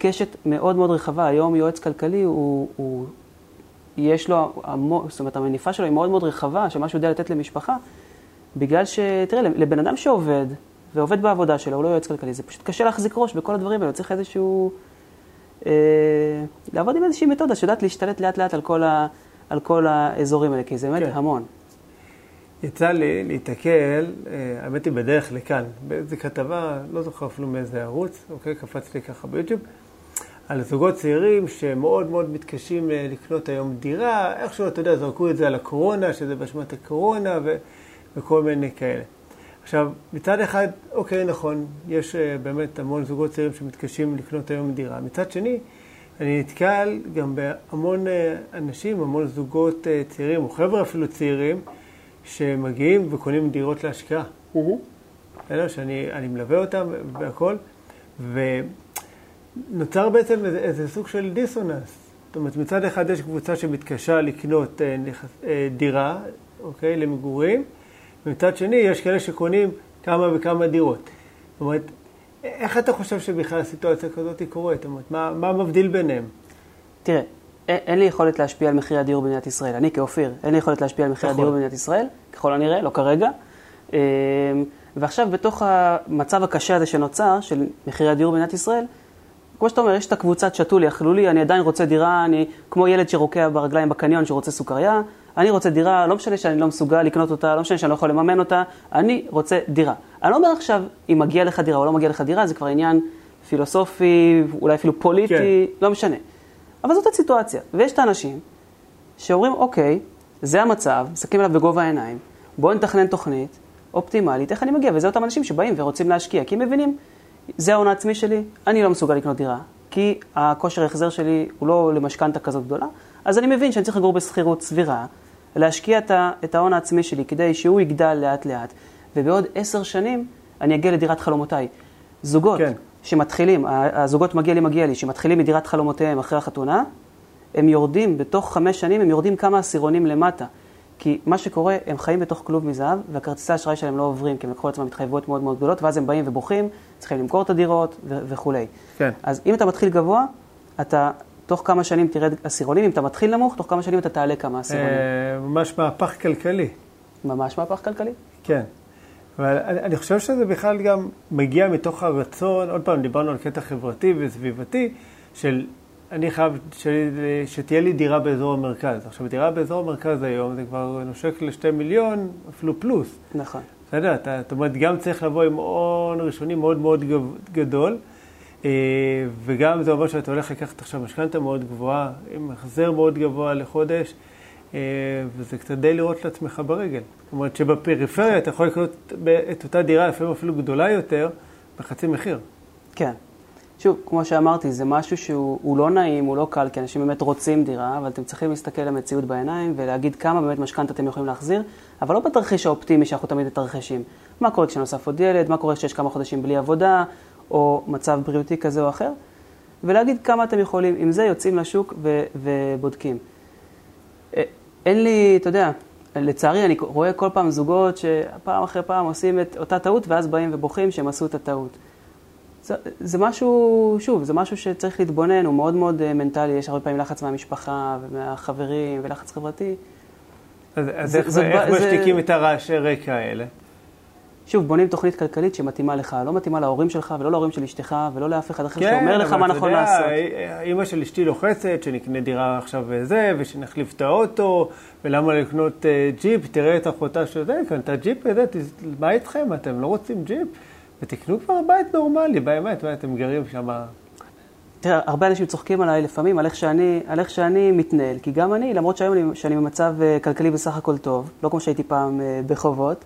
קשת מאוד מאוד רחבה. היום יועץ כלכלי, הוא, הוא יש לו, המו, זאת אומרת, המניפה שלו היא מאוד מאוד רחבה, שמה שהוא יודע לתת למשפחה, בגלל ש... תראה, לבן אדם שעובד, ועובד בעבודה שלו, הוא לא יועץ כלכלי, זה פשוט קשה להחזיק ראש בכל הדברים האלה, צריך איזשהו... אה, לעבוד עם איזושהי מתודה שיודעת להשתלט לאט לאט על כל, ה, על כל האזורים האלה, כי זה באמת כן. המון. יצא לי להתקל, אה, האמת היא בדרך לכאן, באיזו כתבה, לא זוכר אפילו מאיזה ערוץ, אוקיי, קפץ לי ככה ביוטיוב, על זוגות צעירים שמאוד מאוד מתקשים אה, לקנות היום דירה, איכשהו, אתה יודע, זרקו את זה על הקורונה, שזה באשמת הקורונה ו, וכל מיני כאלה. עכשיו, מצד אחד, אוקיי, נכון, יש אה, באמת המון זוגות צעירים שמתקשים לקנות היום דירה. מצד שני, אני נתקל גם בהמון אנשים, המון זוגות צעירים, או חבר'ה אפילו צעירים, שמגיעים וקונים דירות להשקעה. בסדר? שאני מלווה אותם והכל, ונוצר בעצם איזה, איזה סוג של דיסוננס. זאת אומרת, מצד אחד יש קבוצה שמתקשה לקנות אה, נכס, אה, דירה, אוקיי, למגורים, ומצד שני יש כאלה שקונים כמה וכמה דירות. זאת אומרת, איך אתה חושב שבכלל הסיטואציה כזאת קורית? זאת אומרת, מה, מה מבדיל ביניהם? תראה, אין לי יכולת להשפיע על מחירי הדיור במדינת ישראל. אני כאופיר, אין לי יכולת להשפיע על מחירי נכון. הדיור במדינת ישראל, ככל הנראה, לא כרגע. אמ, ועכשיו, בתוך המצב הקשה הזה שנוצר, של מחירי הדיור במדינת ישראל, כמו שאתה אומר, יש את הקבוצת שתו לי, אכלו לי, אני עדיין רוצה דירה, אני כמו ילד שרוקע ברגליים בקניון שרוצה סוכריה, אני רוצה דירה, לא משנה שאני לא מסוגל לקנות אותה, לא משנה שאני לא יכול לממן אותה, אני רוצה דירה. אני לא אומר עכשיו אם מגיע לך דירה או לא מגיע לך דירה, זה כבר עניין פילוסופי, אולי אפילו פוליטי, כן. לא משנה. אבל זאת הסיטואציה. ויש את האנשים שאומרים, אוקיי, זה המצב, מסתכלים עליו בגובה העיניים, בואו נתכנן תוכנית אופטימלית, איך אני מגיע? וזה אותם אנשים שבאים ורוצים להשקיע, כי הם מבינים, זה ההון העצמי שלי, אני לא מסוגל לקנות דירה, כי הכושר ההחזר שלי הוא לא למשכנתה כזאת גדולה, אז אני מבין שאני צריך לגור בשכירות סבירה, להשקיע את ההון העצמי שלי כדי שהוא יגדל לאט לאט, ובעוד עשר שנים אני אגיע לדירת חלומותיי. זוגות כן. שמתחילים, הזוגות מגיע לי, מגיע לי, שמתחילים מדירת חלומותיהם אחרי החתונה, הם יורדים, בתוך חמש שנים הם יורדים כמה עשירונים למטה. כי מה שקורה, הם חיים בתוך כלוב מזהב, והכרטיסי האשראי שלהם לא עוברים, כי הם לקחו לעצמם התחייבויות מאוד מאוד גדולות, ואז הם באים ובוכים, צריכים למכור את הדירות ו- וכולי. כן. אז אם אתה מתחיל גבוה, אתה תוך כמה שנים תרד עשירונים, אם אתה מתחיל נמוך, תוך כמה שנים אתה תעלה כמה עשירונים. אה, ממש מהפך כלכלי. ממש מהפך כלכלי. כן. אבל אני, אני חושב שזה בכלל גם מגיע מתוך הרצון, עוד פעם, דיברנו על קטע חברתי וסביבתי, של אני חייב ש, שתהיה לי דירה באזור המרכז. עכשיו, דירה באזור המרכז היום זה כבר נושק לשתי מיליון, אפילו פלוס. נכון. בסדר, אתה, זאת אומרת, גם צריך לבוא עם הון ראשוני מאוד מאוד גדול, אה, וגם זה אומר שאתה הולך לקחת עכשיו משכנתה מאוד גבוהה, עם החזר מאוד גבוה לחודש. אה, וזה קצת די לראות לעצמך ברגל. זאת אומרת שבפריפריה אתה יכול לקנות את אותה דירה, לפעמים אפילו גדולה יותר, בחצי מחיר. כן. שוב, כמו שאמרתי, זה משהו שהוא לא נעים, הוא לא קל, כי אנשים באמת רוצים דירה, אבל אתם צריכים להסתכל למציאות בעיניים ולהגיד כמה באמת משכנתה אתם יכולים להחזיר, אבל לא בתרחיש האופטימי שאנחנו תמיד מתרחשים. מה קורה כשנוסף עוד ילד, מה קורה כשיש כמה חודשים בלי עבודה, או מצב בריאותי כזה או אחר, ולהגיד כמה אתם יכולים. עם זה יוצאים לשוק ו- ובודקים. אין לי, אתה יודע, לצערי אני רואה כל פעם זוגות שפעם אחרי פעם עושים את אותה טעות ואז באים ובוכים שהם עשו את הטעות. זה, זה משהו, שוב, זה משהו שצריך להתבונן, הוא מאוד מאוד אה, מנטלי, יש הרבה פעמים לחץ מהמשפחה ומהחברים ולחץ חברתי. אז, אז זה, איך, זה, איך זה, משתיקים זה... את הרעשי רקע האלה? שוב, בונים תוכנית כלכלית שמתאימה לך, לא מתאימה להורים שלך ולא להורים של אשתך ולא לאף אחד אחר כן, שאומר לך מה נכון יודע, לעשות. אימא של אשתי לוחצת שנקנה דירה עכשיו וזה, ושנחליף את האוטו, ולמה לקנות uh, ג'יפ, תראה את אחותה של זה, קנתה ג'יפ וזה, מה איתכם, אתם לא רוצים ג'יפ? ותקנו כבר בית נורמלי, באמת, אתם גרים שם... תראה, הרבה אנשים צוחקים עליי לפעמים על איך שאני, על איך שאני מתנהל, כי גם אני, למרות שהיום אני, שאני במצב uh, כלכלי בסך הכל טוב, לא כמו שהייתי פעם uh, בחובות,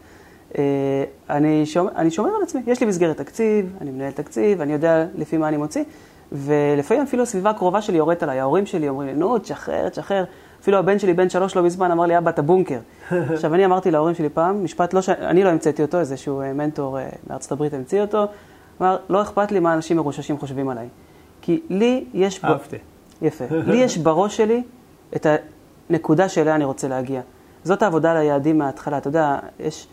אה, אני שומר, אני שומר על עצמי, יש לי מסגרת תקציב, אני מנהל תקציב, אני יודע לפי מה אני מוציא, ולפעמים אפילו הסביבה הקרובה שלי יורדת עליי, ההורים שלי אומרים לי, נו, תשחרר, תשחרר. אפילו הבן שלי, בן שלוש לא מזמן, אמר לי, אבא, אתה בונקר. עכשיו, אני אמרתי להורים שלי פעם, משפט לא ש... אני לא המצאתי אותו, איזשהו אה, מנטור אה, מארצות הברית המציא אותו, אמר, לא אכפת לי מה אנשים מרוששים חושבים עליי. כי לי יש... אהבתי. יפה. לי יש בראש שלי את הנקודה שאליה אני רוצה להגיע. זאת העבודה על היעדים מההתחלה. אתה יודע, יש...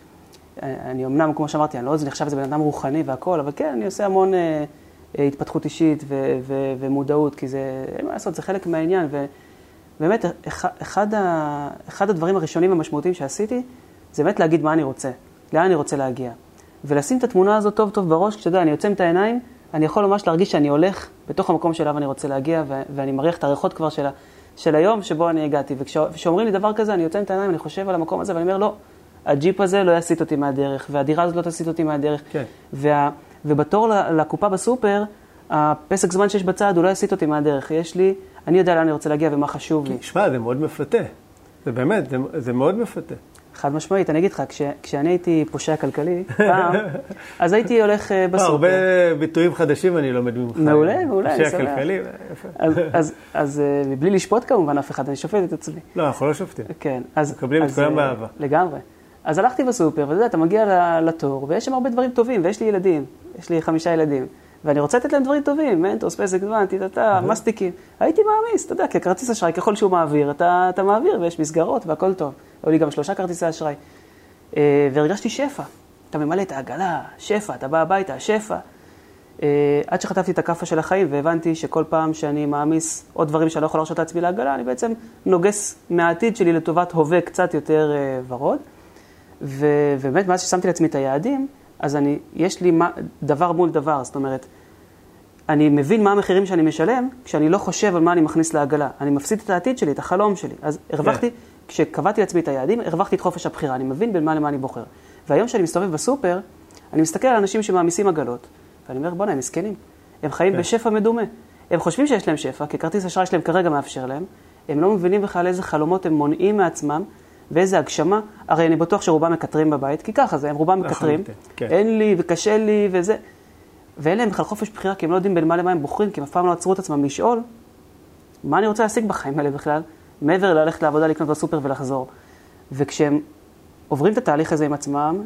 אני אמנם, כמו שאמרתי, אני לא נחשב איזה בן אדם רוחני והכול, אבל כן, אני עושה המון אה, אה, התפתחות אישית ו- ו- ומודעות, כי זה, אין מה לעשות, זה חלק מהעניין. ובאמת, אחד, ה- אחד הדברים הראשונים המשמעותיים שעשיתי, זה באמת להגיד מה אני רוצה, לאן אני רוצה להגיע. ולשים את התמונה הזאת טוב טוב בראש, כשאתה יודע, אני עוצם את העיניים, אני יכול ממש להרגיש שאני הולך בתוך המקום שאליו אני רוצה להגיע, ו- ואני מריח את הריחות כבר של, ה- של היום שבו אני הגעתי. וכשאומרים לי דבר כזה, אני עוצם את העיניים, אני חושב על המקום הזה, ואני אומר, לא, הג'יפ הזה לא יסיט אותי מהדרך, והדירה הזאת לא תסיט אותי מהדרך. כן. וה, ובתור לקופה בסופר, הפסק זמן שיש בצד, הוא לא יסיט אותי מהדרך. יש לי, אני יודע לאן אני רוצה להגיע ומה חשוב לי. שמע, זה מאוד מפתה. זה באמת, זה, זה מאוד מפתה. חד משמעית, אני אגיד לך, כש, כשאני הייתי פושע כלכלי, פעם, אז הייתי הולך אה, בסופר. הרבה ביטויים חדשים אני לומד ממך. מעולה, מעולה, אני פושע שמח. כלכלי, יפה. אז, אז, אז אה, מבלי לשפוט כמובן אף אחד, אני שופט את עצמי. לא, אנחנו לא שופטים. כן, אז... מקבלים את כולם אה, באהבה. לגמרי. אז הלכתי בסופר, ואתה יודע, אתה מגיע לתור, ויש שם הרבה דברים טובים, ויש לי ילדים, יש לי חמישה ילדים, ואני רוצה לתת להם דברים טובים, מנטוס, פסק זמן, טה מסטיקים. הייתי מעמיס, אתה יודע, כי הכרטיס אשראי, ככל שהוא מעביר, אתה, אתה מעביר, ויש מסגרות, והכל טוב. היו לי גם שלושה כרטיסי אשראי. אה, והרגשתי שפע. אתה ממלא את העגלה, שפע, אתה בא הביתה, שפע. אה, עד שחטפתי את הכאפה של החיים והבנתי שכל פעם שאני מעמיס עוד דברים שאני לא יכול להרשות לעצמי לעגלה, אני בעצם נוגס מהעתיד שלי לטובת הווה קצת יותר אה, ורוד. ובאמת, מאז ששמתי לעצמי את היעדים, אז אני, יש לי מה, דבר מול דבר, זאת אומרת, אני מבין מה המחירים שאני משלם כשאני לא חושב על מה אני מכניס לעגלה. אני מפסיד את העתיד שלי, את החלום שלי. אז הרווחתי, כשקבעתי לעצמי את היעדים, הרווחתי את חופש הבחירה. אני מבין בין מה למה אני בוחר. והיום כשאני מסתובב בסופר, אני מסתכל על אנשים שמעמיסים עגלות, ואני אומר, בוא'נה, הם מסכנים. הם חיים כן. בשפע מדומה. הם חושבים שיש להם שפע, כי כרטיס אשראי שלהם כרגע מאפשר להם. הם לא מבינים בכלל איזה חלומות הם מונעים מעצמם, ואיזה הגשמה. הרי אני בטוח שרובם מקטרים בבית, כי ככה זה, הם רובם מקטרים. לחלוטין, כן. אין לי וקשה לי וזה. ואין להם בכלל חופש בחירה, כי הם לא יודעים בין מה למה הם בוחרים, כי הם אף פעם לא עצרו את עצמם לשאול, מה אני רוצה להשיג בחיים האלה בכלל, מעבר ללכת לעבודה, לקנות בסופר ולחזור. וכשהם עוברים את התהליך הזה עם עצמם,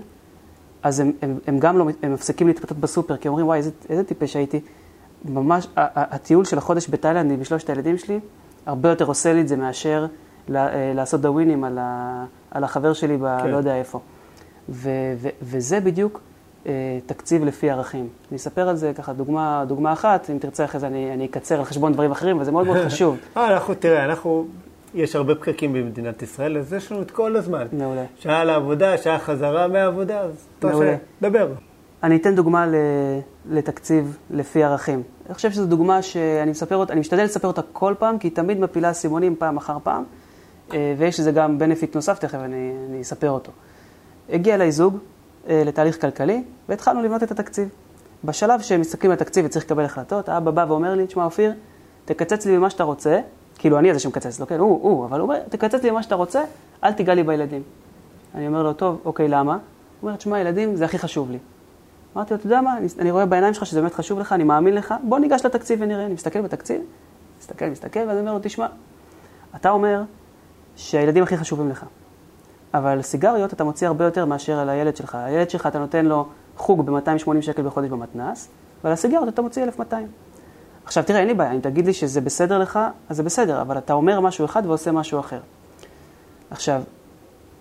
אז הם, הם, הם גם לא, הם מפסיקים להתפתות בסופר, כי הם אומרים, וואי, איזה, איזה טיפש הייתי. ממש, הטיול של החודש בתאילנד עם שלושת הילדים שלי, הרבה יותר עושה לי את זה מאשר אה, לעשות דאווינים על, ה- על החבר שלי ב... כן. לא יודע איפה. ו, ו, וזה בדיוק תקציב לפי ערכים. אני אספר על זה ככה דוגמה, דוגמה אחת, אם תרצה אחרי זה אני, אני אקצר על חשבון דברים אחרים, אבל זה מאוד מאוד חשוב. אה, אנחנו, תראה, אנחנו, יש הרבה פקקים במדינת ישראל, אז יש לנו את כל הזמן. מעולה. שעה לעבודה, שעה חזרה מהעבודה, אז מעולה. דבר. אני אתן דוגמה ל, לתקציב לפי ערכים. אני חושב שזו דוגמה שאני מספר אותה, אני משתדל לספר אותה כל פעם, כי היא תמיד מפילה סימונים פעם אחר פעם, אה, ויש לזה גם בנפיט נוסף, תכף אני, אני אספר אותו. הגיע אליי זוג אה, לתהליך כלכלי, והתחלנו לבנות את התקציב. בשלב שמסתכלים על התקציב וצריך לקבל החלטות, האבא בא ואומר לי, תשמע, אופיר, תקצץ לי ממה שאתה רוצה, כאילו אני הזה שמקצץ, לא כן, הוא, הוא, אבל הוא אומר, תקצץ לי ממה שאתה רוצה, אל תיגע לי בילדים. אני אומר לו, טוב, אוקיי, למה? הוא אומר, תשמע, ילדים זה הכי חשוב לי. אמרתי לו, אתה יודע מה, אני, אני רואה בעיניים שלך שזה באמת חשוב לך, אני מאמין לך, בוא ניגש לתקציב ונראה. אני מסתכל בתקציב, מסתכל, מסתכל, ואז אני אומר לו, תשמע, אתה אומר שהילדים הכי חשובים לך, אבל סיגריות אתה מוציא הרבה יותר מאשר על הילד שלך. הילד שלך, אתה נותן לו חוג ב-280 שקל בחודש במתנ"ס, ועל הסיגריות אתה מוציא 1,200. עכשיו, תראה, אין לי בעיה, אם תגיד לי שזה בסדר לך, אז זה בסדר, אבל אתה אומר משהו אחד ועושה משהו אחר. עכשיו,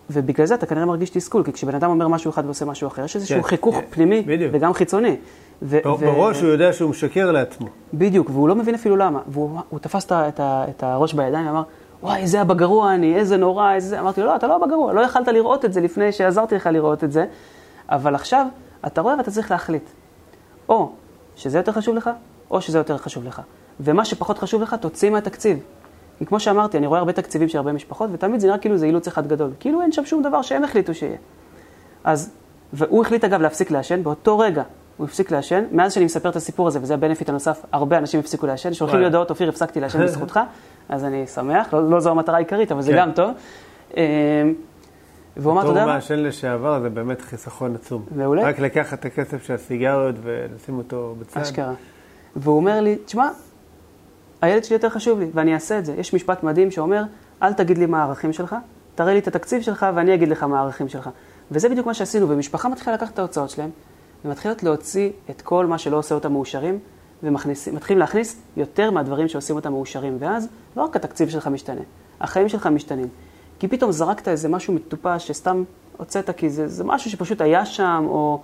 ובגלל זה אתה כנראה מרגיש תסכול, כי כשבן אדם אומר משהו אחד ועושה משהו אחר, יש איזשהו כן, חיכוך כן, פנימי בדיוק. וגם חיצוני. ו- ו- בראש הוא יודע שהוא משקר לעצמו. בדיוק, והוא לא מבין אפילו למה. והוא הוא תפס את, ה- את, ה- את הראש בידיים ואמר, וואי, איזה אבא גרוע אני, איזה נורא, איזה זה. אמרתי לו, לא, אתה לא אבא גרוע, לא יכלת לראות את זה לפני שעזרתי לך לראות את זה, אבל עכשיו אתה רואה ואתה צריך להחליט. או שזה יותר חשוב לך, או שזה יותר חשוב לך. ומה שפחות חשוב לך, תוציא מהתקציב. כי כמו שאמרתי, אני רואה הרבה תקציבים של הרבה משפחות, ותמיד זה נראה כאילו זה אילוץ אחד גדול. כאילו אין שם שום דבר שהם החליטו שיהיה. אז, והוא החליט אגב להפסיק לעשן, באותו רגע הוא הפסיק לעשן. מאז שאני מספר את הסיפור הזה, וזה הבנפיט הנוסף, הרבה אנשים הפסיקו לעשן. שולחים לי. הודעות, אופיר, הפסקתי לעשן בזכותך, אז אני שמח, לא, לא זו המטרה העיקרית, אבל זה כן. גם טוב. אמ, והוא אמר, אתה יודע בתור? מעשן לשעבר זה באמת חיסכון עצום. מעולה. רק לקחת את הכסף של הסיגריות ולשים אותו בצד. אשכרה. והוא אומר לי, תשמע, הילד שלי יותר חשוב לי, ואני אעשה את זה. יש משפט מדהים שאומר, אל תגיד לי מה הערכים שלך, תראה לי את התקציב שלך ואני אגיד לך מה הערכים שלך. וזה בדיוק מה שעשינו, ומשפחה מתחילה לקחת את ההוצאות שלהם, ומתחילות להוציא את כל מה שלא עושה אותם מאושרים, ומתחילים להכניס יותר מהדברים שעושים אותם מאושרים. ואז לא רק התקציב שלך משתנה, החיים שלך משתנים. כי פתאום זרקת איזה משהו מטופש שסתם הוצאת, כי זה, זה משהו שפשוט היה שם, או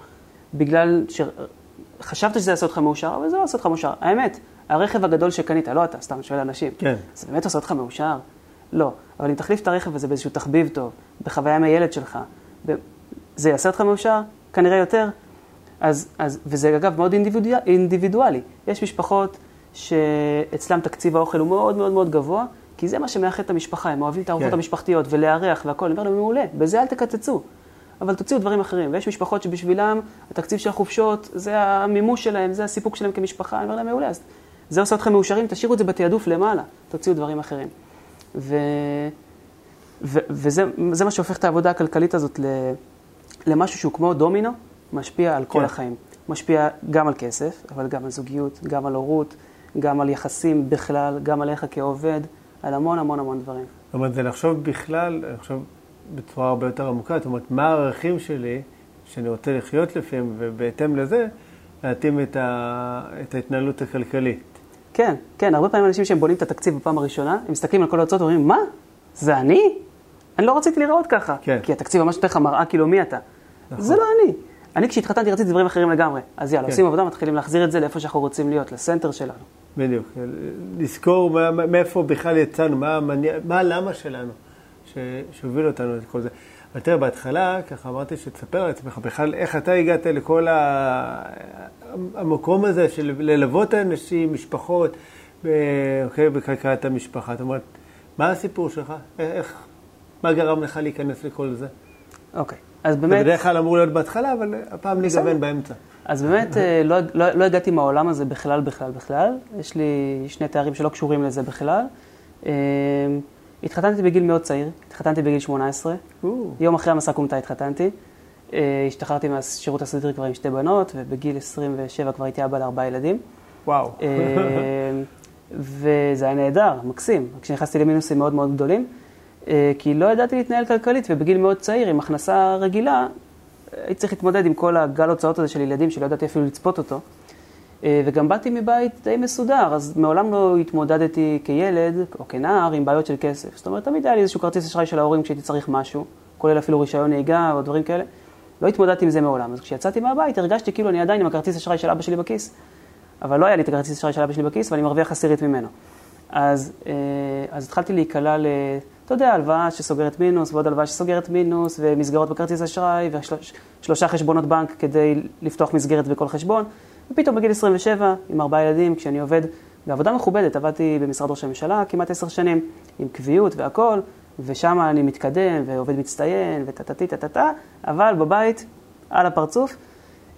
בגלל שחשבת שזה יעשה אותך מאושר, אבל זה לא עושה אותך מאושר. האמת, הרכב הגדול שקנית, לא אתה, סתם שואל אנשים, כן. זה באמת עושה אותך מאושר? לא. אבל אם תחליף את הרכב הזה באיזשהו תחביב טוב, בחוויה עם הילד שלך, זה יעשה אותך מאושר? כנראה יותר. אז, אז, וזה אגב מאוד אינדיבידואל, אינדיבידואלי. יש משפחות שאצלם תקציב האוכל הוא מאוד מאוד מאוד גבוה, כי זה מה שמאחד את המשפחה, הם אוהבים את הארוחות כן. המשפחתיות ולארח והכול. אני אומר להם, מעולה, בזה אל תקצצו. אבל תוציאו דברים אחרים. ויש משפחות שבשבילם התקציב של החופשות זה המימוש שלהם, זה הסיפוק שלהם כמשפחה. אני אומר להם, מעולה, אז זה עושה אתכם מאושרים, תשאירו את זה בתעדוף למעלה, תוציאו דברים אחרים. ו... ו... וזה מה שהופך את העבודה הכלכלית הזאת ל... למשהו שהוא כמו דומינו, משפיע על כל כן. החיים. משפיע גם על כסף, אבל גם על זוגיות, גם על הורות, גם על יחסים בכלל, גם עליך כעובד, על המון המון המון דברים. זאת אומרת, זה לחשוב בכלל, לחשוב בצורה הרבה יותר עמוקה, זאת אומרת, מה הערכים שלי שאני רוצה לחיות לפיהם, ובהתאם לזה, להתאים את, ה... את ההתנהלות הכלכלית. כן, כן, הרבה פעמים אנשים שהם בונים את התקציב בפעם הראשונה, הם מסתכלים על כל ההוצאות ואומרים, מה? זה אני? אני לא רציתי להיראות ככה. כן. כי התקציב ממש נותן לך מראה כאילו מי אתה. נכון. זה לא אני. אני כשהתחתנתי רציתי דברים אחרים לגמרי. אז יאללה, כן. עושים עבודה, מתחילים להחזיר את זה לאיפה שאנחנו רוצים להיות, לסנטר שלנו. בדיוק. לזכור מאיפה בכלל יצאנו, מה, מה הלמה שלנו שהוביל אותנו את כל זה. אבל תראה, בהתחלה, ככה אמרתי שתספר על עצמך בכלל איך אתה הגעת לכל המקום הזה של ללוות אנשים, משפחות, אוקיי, בכלכלת המשפחה. זאת אומרת, מה הסיפור שלך? איך, מה גרם לך להיכנס לכל זה? אוקיי, אז באמת... זה בדרך כלל אמור להיות בהתחלה, אבל הפעם נגוון באמצע. אז באמת אה, לא, לא, לא הגעתי מהעולם הזה בכלל, בכלל, בכלל. יש לי שני תארים שלא קשורים לזה בכלל. אה, התחתנתי בגיל מאוד צעיר, התחתנתי בגיל 18. יום אחרי המסע קומטה התחתנתי. אה, השתחררתי מהשירות הסדיר כבר עם שתי בנות, ובגיל 27 כבר הייתי אבא לארבעה ילדים. וואו. וזה היה נהדר, מקסים. כשנכנסתי למינוסים מאוד מאוד גדולים, כי לא ידעתי להתנהל כלכלית, ובגיל מאוד צעיר, עם הכנסה רגילה, הייתי צריך להתמודד עם כל הגל הוצאות הזה של ילדים, שלא ידעתי אפילו לצפות אותו. אה, וגם באתי מבית די מסודר, אז מעולם לא התמודדתי כילד או כנער עם בעיות של כסף. זאת אומרת, תמיד היה לי איזשהו כרטיס אשראי של ההורים כשהייתי צריך משהו, כולל אפילו רישיון נהיגה או דברים כאלה. לא התמודדתי עם זה מעולם. אז כשיצאתי מהבית הרגשתי כאילו אני עדיין עם הכרטיס אשראי של אבא שלי בכיס, אבל לא היה לי את הכרטיס אשראי של אבא שלי בכיס, ואני מרוויח עשירית ממנו. אז, אה, אז התחלתי להיקלע. אתה יודע, הלוואה שסוגרת מינוס ועוד הלוואה שסוגרת מינוס ומסגרות בכרטיס אשראי ושלושה חשבונות בנק כדי לפתוח מסגרת בכל חשבון. ופתאום בגיל 27, עם ארבעה ילדים, כשאני עובד בעבודה מכובדת, עבדתי במשרד ראש הממשלה כמעט עשר שנים, עם קביעות והכול, ושם אני מתקדם ועובד מצטיין וטטטי טטטה, אבל בבית, על הפרצוף,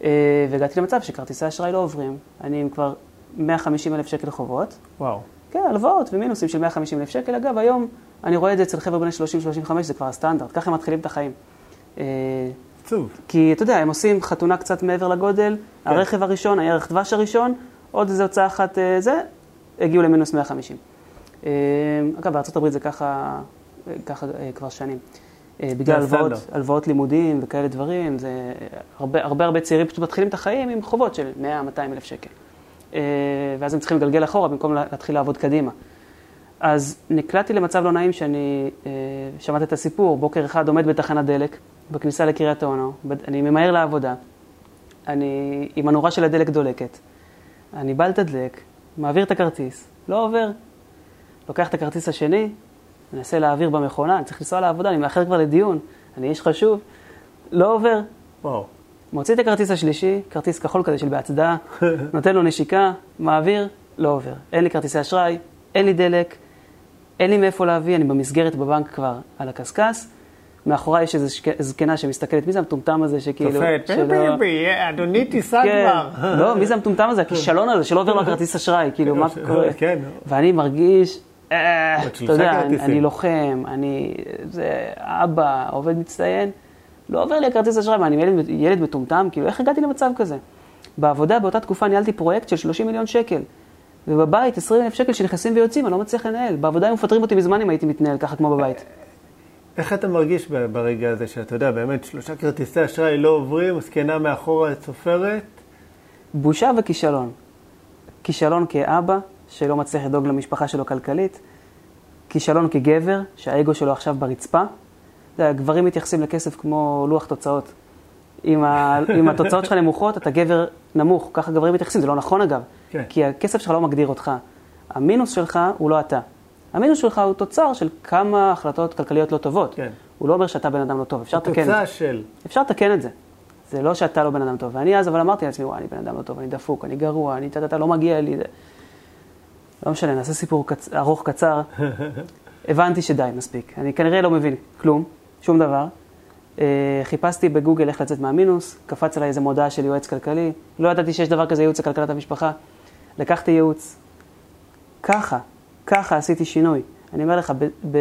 אה, והגעתי למצב שכרטיסי אשראי לא עוברים. אני עם כבר 150 אלף שקל חובות. וואו. כן, הלוואות ומינוסים של 150 אלף שקל. אגב, היום אני רואה את זה אצל חבר'ה בני 30-35, זה כבר הסטנדרט, ככה הם מתחילים את החיים. עצוב. כי אתה יודע, הם עושים חתונה קצת מעבר לגודל, כן. הרכב הראשון, הירח דבש הראשון, עוד איזה הוצאה אחת אה, זה, הגיעו למינוס 150. אה, אגב, בארה"ב זה ככה, ככה אה, כבר שנים. בגלל הלוואות, הלוואות לימודים וכאלה דברים, זה הרבה הרבה, הרבה צעירים פשוט מתחילים את החיים עם חובות של 100-200 אלף שקל. ואז הם צריכים לגלגל אחורה במקום להתחיל לעבוד קדימה. אז נקלעתי למצב לא נעים שאני שמעתי את הסיפור, בוקר אחד עומד בתחנת דלק, בכניסה לקריית אונו, אני ממהר לעבודה, אני עם הנורה של הדלק דולקת, אני בא לתדלק, מעביר את הכרטיס, לא עובר. לוקח את הכרטיס השני, מנסה להעביר במכונה, אני צריך לנסוע לעבודה, אני מאחר כבר לדיון, אני איש חשוב, לא עובר. וואו. מוציא את הכרטיס השלישי, כרטיס כחול כזה של בהצדעה, נותן לו נשיקה, מעביר, לא עובר. אין לי כרטיסי אשראי, אין לי דלק, אין לי מאיפה להביא, אני במסגרת בבנק כבר על הקשקש, מאחוריי יש איזו זקנה שמסתכלת, מי זה המטומטם הזה שכאילו... צופת, ביבי, אדוני תיסע כן. כבר. לא, מי זה המטומטם הזה, הכישלון הזה, שלא עובר לו כרטיס אשראי, כאילו, מה קורה? כן. ואני מרגיש, אה, אתה יודע, אני לוחם, אני זה אבא, עובד מצטיין, לא עובר לי הכרטיס אשראי, מה, אני ילד מטומטם? כאילו, איך הגעתי למצב כזה? בעבודה באותה תקופה ניהלתי פרויקט של 30 מיליון שקל. ובבית 20 אלף שקל שנכנסים ויוצאים, אני לא מצליח לנהל. בעבודה היו מפטרים אותי מזמן אם הייתי מתנהל ככה כמו בבית. איך אתה מרגיש ברגע הזה שאתה יודע, באמת שלושה כרטיסי אשראי לא עוברים, זקנה מאחורה סופרת? בושה וכישלון. כישלון כאבא, שלא מצליח לדאוג למשפחה שלו כלכלית, כישלון כגבר, שהאגו שלו עכשיו ברצפה. אתה יודע, גברים מתייחסים לכסף כמו לוח תוצאות. אם, ה... אם התוצאות שלך נמוכות, אתה גבר נמוך. ככה גברים מתייחסים, זה לא נכון אגב. כן. כי הכסף שלך לא מגדיר אותך. המינוס שלך הוא לא אתה. המינוס שלך הוא תוצר של כמה החלטות כלכליות לא טובות. כן. הוא לא אומר שאתה בן אדם לא טוב, אפשר לתקן את זה. תוצאה של... אפשר לתקן את זה. זה לא שאתה לא בן אדם טוב. ואני אז אבל אמרתי לעצמי, וואי, אני בן אדם לא טוב, אני דפוק, אני גרוע, אני טה לא מגיע לי. לא משנה, נעשה סיפור קצ... ארוך קצר. הבנתי שדי, מספיק. אני כנראה לא מבין כלום, שום דבר. אה, חיפשתי בגוגל איך לצאת מהמינוס, קפץ עליי איזה מודעה של יועץ כלכלי, לא ידעתי שיש דבר כזה ייעוץ לכלכלת המשפחה. לקחתי ייעוץ, ככה, ככה עשיתי שינוי. אני אומר לך, ב, ב,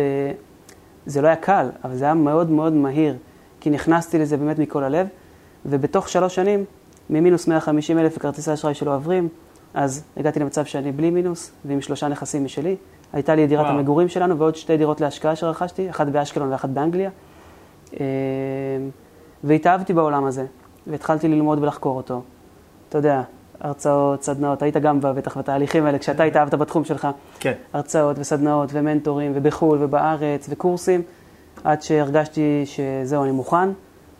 זה לא היה קל, אבל זה היה מאוד מאוד מהיר, כי נכנסתי לזה באמת מכל הלב, ובתוך שלוש שנים, ממינוס 150 אלף וכרטיסי אשראי שלא עוברים, אז הגעתי למצב שאני בלי מינוס, ועם שלושה נכסים משלי. הייתה לי דירת וואו. המגורים שלנו ועוד שתי דירות להשקעה שרכשתי, אחת באשקלון ואחת באנגליה. אה, והתאהבתי בעולם הזה, והתחלתי ללמוד ולחקור אותו. אתה יודע, הרצאות, סדנאות, היית גם בטח בתהליכים האלה, כשאתה התאהבת בתחום שלך. כן. הרצאות וסדנאות ומנטורים, ובחו"ל ובארץ וקורסים, עד שהרגשתי שזהו, אני מוכן,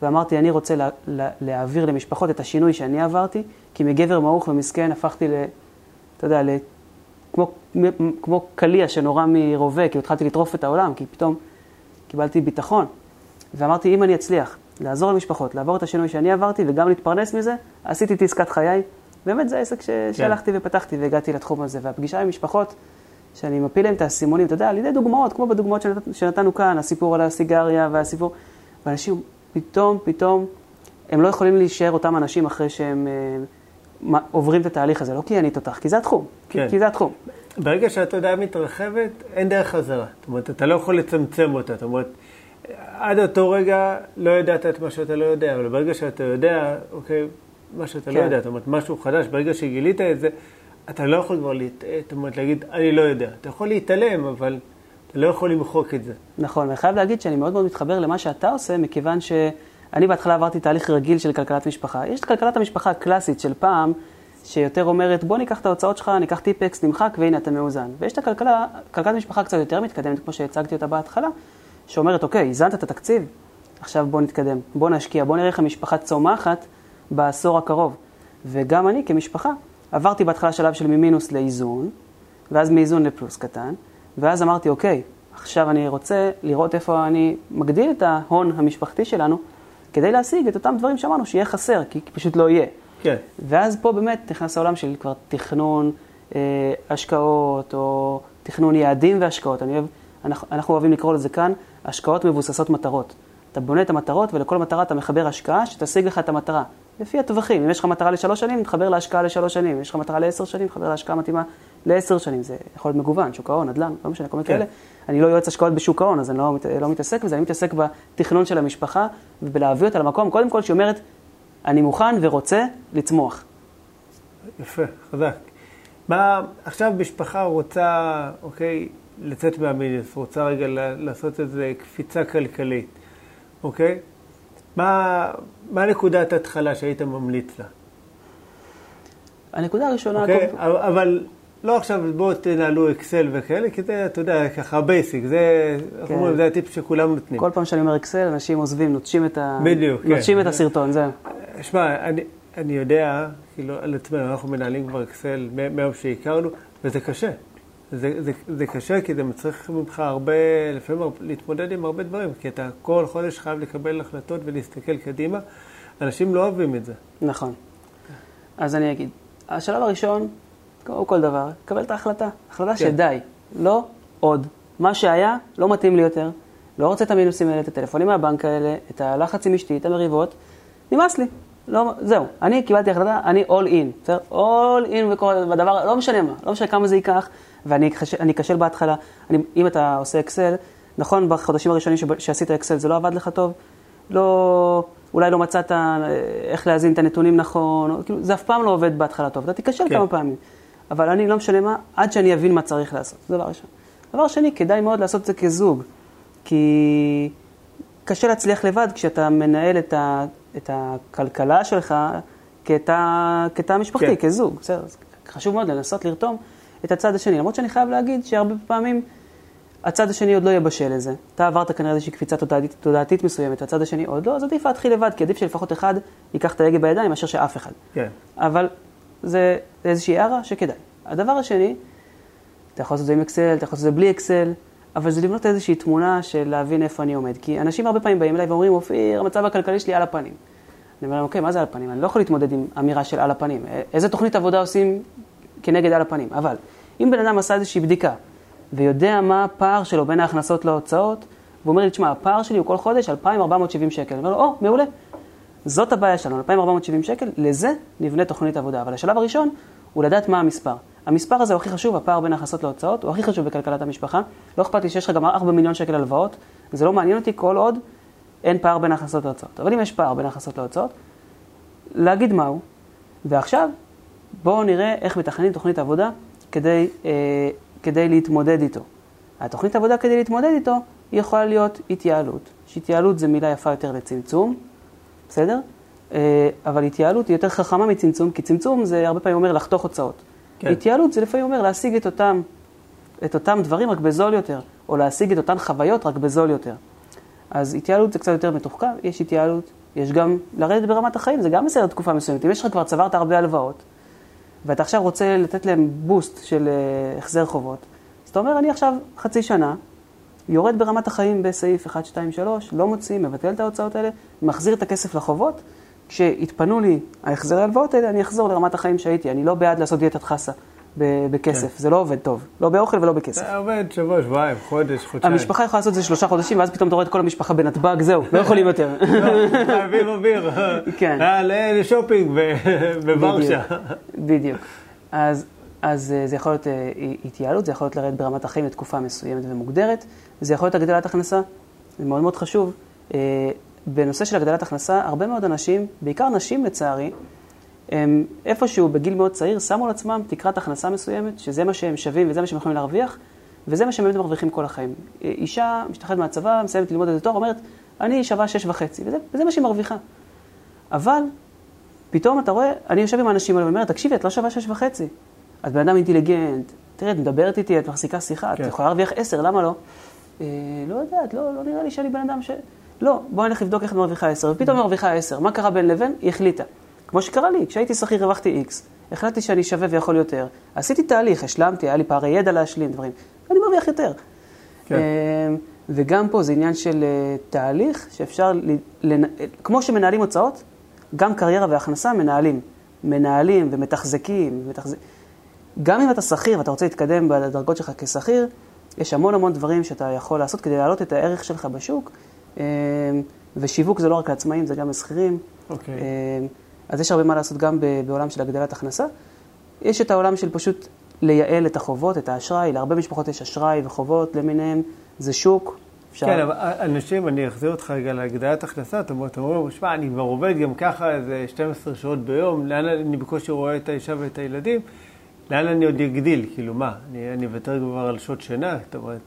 ואמרתי, אני רוצה לה, לה, להעביר למשפחות את השינוי שאני עברתי, כי מגבר מעוך ומסכן הפכתי ל... אתה יודע, ל... כמו, כמו קליע שנורא מרובה, כאילו התחלתי לטרוף את העולם, כי פתאום קיבלתי ביטחון. ואמרתי, אם אני אצליח לעזור למשפחות, לעבור את השינוי שאני עברתי וגם להתפרנס מזה, עשיתי את עסקת חיי. באמת זה העסק ש... כן. שהלכתי ופתחתי והגעתי לתחום הזה. והפגישה עם משפחות, שאני מפיל להם את האסימונים, אתה יודע, על ידי דוגמאות, כמו בדוגמאות שנת... שנתנו כאן, הסיפור על הסיגריה והסיפור, ואנשים פתאום, פתאום, הם לא יכולים להישאר אותם אנשים אחרי שהם אה, עוברים את התהליך הזה, לא כי אני תותח, כי זה התחום, כן. כי זה התחום. ברגע שהתודעה מתרחבת, אין דרך חזרה. זאת אומרת, אתה לא יכול לצמצם אותה. זאת אומרת, עד אותו רגע לא ידעת את מה שאתה לא יודע, אבל ברגע שאתה יודע, אוקיי, מה שאתה לא כן. לא יודע, זאת אומרת, משהו חדש, ברגע שגילית את זה, אתה לא יכול כבר להת... זאת אומרת, להגיד, אני לא יודע. אתה יכול להתעלם, אבל אתה לא יכול למחוק את זה. נכון, ואני חייב להגיד שאני מאוד מאוד מתחבר למה שאתה עושה, מכיוון שאני בהתחלה עברתי תהליך רגיל של כלכלת משפחה. יש את כלכלת המשפחה הקלאסית של פעם, שיותר אומרת, בוא ניקח את ההוצאות שלך, ניקח טיפקס, נמחק, והנה אתה מאוזן. ויש את הכלכלה, כלכלת משפחה קצת יותר מתקדמת, כמו שהצגתי אותה בהתחלה, שאומרת, אוקיי, איזנת את התקציב, עכשיו בוא נתקדם, בוא נשקיע, בוא נראה איך המשפחה צומחת בעשור הקרוב. וגם אני כמשפחה עברתי בהתחלה שלב של ממינוס לאיזון, ואז מאיזון לפלוס קטן, ואז אמרתי, אוקיי, עכשיו אני רוצה לראות איפה אני מגדיל את ההון המשפחתי שלנו, כדי להשיג את אותם דברים שאמרנו שיהיה חסר, כי פשוט לא יהיה. כן. ואז פה באמת נכנס העולם של כבר תכנון אה, השקעות, או תכנון יעדים והשקעות. אני אוהב, אנחנו, אנחנו אוהבים לקרוא לזה כאן השקעות מבוססות מטרות. אתה בונה את המטרות ולכל מטרה אתה מחבר השקעה שתשיג לך את המטרה. לפי הטווחים, אם יש לך מטרה לשלוש שנים, תחבר להשקעה לשלוש שנים. אם יש לך מטרה לעשר שנים, תחבר להשקעה מתאימה לעשר שנים. זה יכול להיות מגוון, שוק ההון, נדל"ן, לא משנה, כל מיני כן. כאלה. אני לא יועץ השקעות בשוק ההון, אז אני לא, לא מתעסק בזה, אני מתעסק בתכנון של המשפחה ובלהביא אותה למקום, קודם כל, שהיא אומרת, אני מוכן ורוצה לצמוח. יפה, חזק. מה, עכשיו משפחה רוצה, אוקיי, לצאת מהמינוס, רוצה רגע לעשות איזה קפיצה כלכלית, אוקיי? מה, מה נקודת ההתחלה שהיית ממליץ לה? הנקודה הראשונה... אוקיי, כל... אבל לא עכשיו בואו תנהלו אקסל וכאלה, כי זה, אתה יודע, ככה basic, זה, כן. אומרים, זה הטיפ שכולם נותנים. כל פעם שאני אומר אקסל, אנשים עוזבים, נוטשים את, ה... בדיוק, כן. נוטשים. את הסרטון, זהו. שמע, אני, אני יודע, כאילו, על עצמנו, אנחנו מנהלים כבר אקסל מהיום שהכרנו, וזה קשה. זה, זה, זה קשה כי זה מצריך ממך הרבה, לפעמים להתמודד עם הרבה דברים, כי אתה כל חודש חייב לקבל החלטות ולהסתכל קדימה. אנשים לא אוהבים את זה. נכון. אז אני אגיד, השלב הראשון, כמו כל דבר, קבל את ההחלטה. החלטה כן. שדי, לא עוד. מה שהיה, לא מתאים לי יותר. לא רוצה את המינוסים האלה, את הטלפונים מהבנק האלה, את הלחץ עם אשתי, את המריבות. נמאס לי. לא, זהו, אני קיבלתי החלטה, אני all in, בסדר? all in בכל, בדבר, לא משנה מה, לא משנה כמה זה ייקח, ואני אכשל בהתחלה. אני, אם אתה עושה אקסל, נכון, בחודשים הראשונים שעשית אקסל זה לא עבד לך טוב, לא, אולי לא מצאת אה, איך להזין את הנתונים נכון, או, כאילו, זה אף פעם לא עובד בהתחלה טוב, אתה תיכשל כן. כמה פעמים. אבל אני, לא משנה מה, עד שאני אבין מה צריך לעשות, זה דבר ראשון. דבר שני, כדאי מאוד לעשות את זה כזוג, כי קשה להצליח לבד כשאתה מנהל את, ה, את הכלכלה שלך כתא משפחתי, כן. כזוג, בסדר, חשוב מאוד לנסות לרתום את הצד השני. למרות שאני חייב להגיד שהרבה פעמים הצד השני עוד לא יהיה בשל לזה. אתה עברת כנראה איזושהי קפיצה תודעתית, תודעתית מסוימת, הצד השני עוד לא, אז עדיף להתחיל לבד, כי עדיף שלפחות אחד ייקח את ההגה בידיים מאשר שאף אחד. כן. אבל זה איזושהי הערה שכדאי. הדבר השני, אתה יכול לעשות את זה עם אקסל, אתה יכול לעשות את זה בלי אקסל, אבל זה לבנות איזושהי תמונה של להבין איפה אני עומד. כי אנשים הרבה פעמים באים אליי ואומרים, אופיר, המצב הכלכלי שלי על הפנים. אני אומר להם, אוקיי, מה זה על הפנים? אני לא יכול להתמודד עם אמירה של על הפנים. איזה תוכנית עבודה עושים כנגד על הפנים? אבל אם בן אדם עשה איזושהי בדיקה ויודע מה הפער שלו בין ההכנסות להוצאות, והוא אומר לי, תשמע, הפער שלי הוא כל חודש 2,470 שקל. אני אומר לו, או, מעולה. זאת הבעיה שלנו, 2,470 שקל, לזה נבנה תוכנית עבודה. אבל השלב הראשון הוא לדעת מה המספר. המספר הזה הוא הכי חשוב, הפער בין ההכנסות להוצאות, הוא הכי חשוב בכלכלת המשפחה. לא אכפת לי שיש לך גם 4 מיליון שקל הלוואות, זה לא מעניין אותי כל עוד אין פער בין ההכנסות להוצאות. אבל אם יש פער בין ההכנסות להוצאות, להגיד מהו, ועכשיו בואו נראה איך מתכננים תוכנית עבודה כדי, אה, כדי להתמודד איתו. התוכנית עבודה כדי להתמודד איתו, היא יכולה להיות התייעלות. שהתייעלות זה מילה יפה יותר לצמצום, בסדר? אה, אבל התייעלות היא יותר חכמה מצמצום, כי צמצום זה הרבה פעמים אומר לחתוך הוצאות. כן. התייעלות זה לפעמים אומר להשיג את אותם, את אותם דברים רק בזול יותר, או להשיג את אותן חוויות רק בזול יותר. אז התייעלות זה קצת יותר מתוחכם, יש התייעלות, יש גם לרדת ברמת החיים, זה גם בסדר תקופה מסוימת. אם יש לך כבר צברת הרבה הלוואות, ואתה עכשיו רוצה לתת להם בוסט של uh, החזר חובות, אז אתה אומר, אני עכשיו חצי שנה, יורד ברמת החיים בסעיף 1, 2, 3, לא מוציא, מבטל את ההוצאות האלה, מחזיר את הכסף לחובות, כשיתפנו לי ההחזרי ההלוואות האלה, אני אחזור לרמת החיים שהייתי. אני לא בעד לעשות דיאטת חסה בכסף, כן. זה לא עובד טוב, לא באוכל ולא בכסף. זה עובד שבוע, שבועיים, חודש, חודשיים. המשפחה יכולה לעשות את זה שלושה חודשים, ואז פתאום אתה רואה את כל המשפחה בנתב"ג, זהו, לא יכולים יותר. לא, חייבים אוויר. כן. אה, לשופינג בוורשה. בדיוק. אז, אז אה, זה יכול להיות אה, התייעלות, זה יכול להיות לרדת ברמת החיים לתקופה מסוימת ומוגדרת, זה יכול להיות הגדלת הכנסה, זה מאוד מאוד חשוב. בנושא של הגדלת הכנסה, הרבה מאוד אנשים, בעיקר נשים לצערי, הם איפשהו בגיל מאוד צעיר שמו לעצמם תקרת הכנסה מסוימת, שזה מה שהם שווים וזה מה שהם יכולים להרוויח, וזה מה שהם באמת מרוויחים כל החיים. אישה משתחררת מהצבא, מסיימת ללמוד איזה תואר, אומרת, אני שווה שש וחצי, וזה, וזה מה שהיא מרוויחה. אבל פתאום אתה רואה, אני יושב עם האנשים האלה ואומר, תקשיבי, את לא שווה שש וחצי. את בן אדם אינטליגנט, תראה, את מדברת איתי, את מחזיקה שיחה, כן. את יכולה להרוויח עשר, למה לא? אה, לא יודעת, לא, לא נראה לי שאני בן אדם ש... לא, בואי נלך לבדוק איך את מרוויחה עשר, ופתאום היא מרוויחה עשר. מה קרה בין לבין? היא החליטה. כמו שקרה לי, כשהייתי שכיר הרווחתי X, החלטתי שאני שווה ויכול יותר, עשיתי תהליך, השלמתי, היה לי פערי ידע להשלים דברים, ואני מרוויח יותר. כן. אמ, וגם פה זה עניין של אה, תהליך שאפשר, לנ... כמו שמנהלים הוצאות, גם קריירה והכנסה מנהלים. מנהלים ומתחזקים. ומתחז... גם אם אתה שכיר ואתה רוצה להתקדם בדרגות שלך כשכיר, יש המון המון דברים שאתה יכול לעשות כדי להעלות את הערך שלך בשוק. אמ, ושיווק זה לא רק לעצמאים, זה גם לשכירים. אוקיי. Okay. אז יש הרבה מה לעשות גם בעולם של הגדלת הכנסה. יש את העולם של פשוט לייעל את החובות, את האשראי, להרבה משפחות יש אשראי וחובות למיניהם, זה שוק. אפשר... כן, אבל אנשים, אני אחזיר אותך רגע להגדלת הכנסה, אתה אומר, שמע, אני כבר עובד גם ככה איזה 12 שעות ביום, לאן אני בקושי רואה את האישה ואת הילדים, לאן אני עוד אגדיל? כאילו, מה, אני אוותר כבר על שעות שינה? זאת אומרת...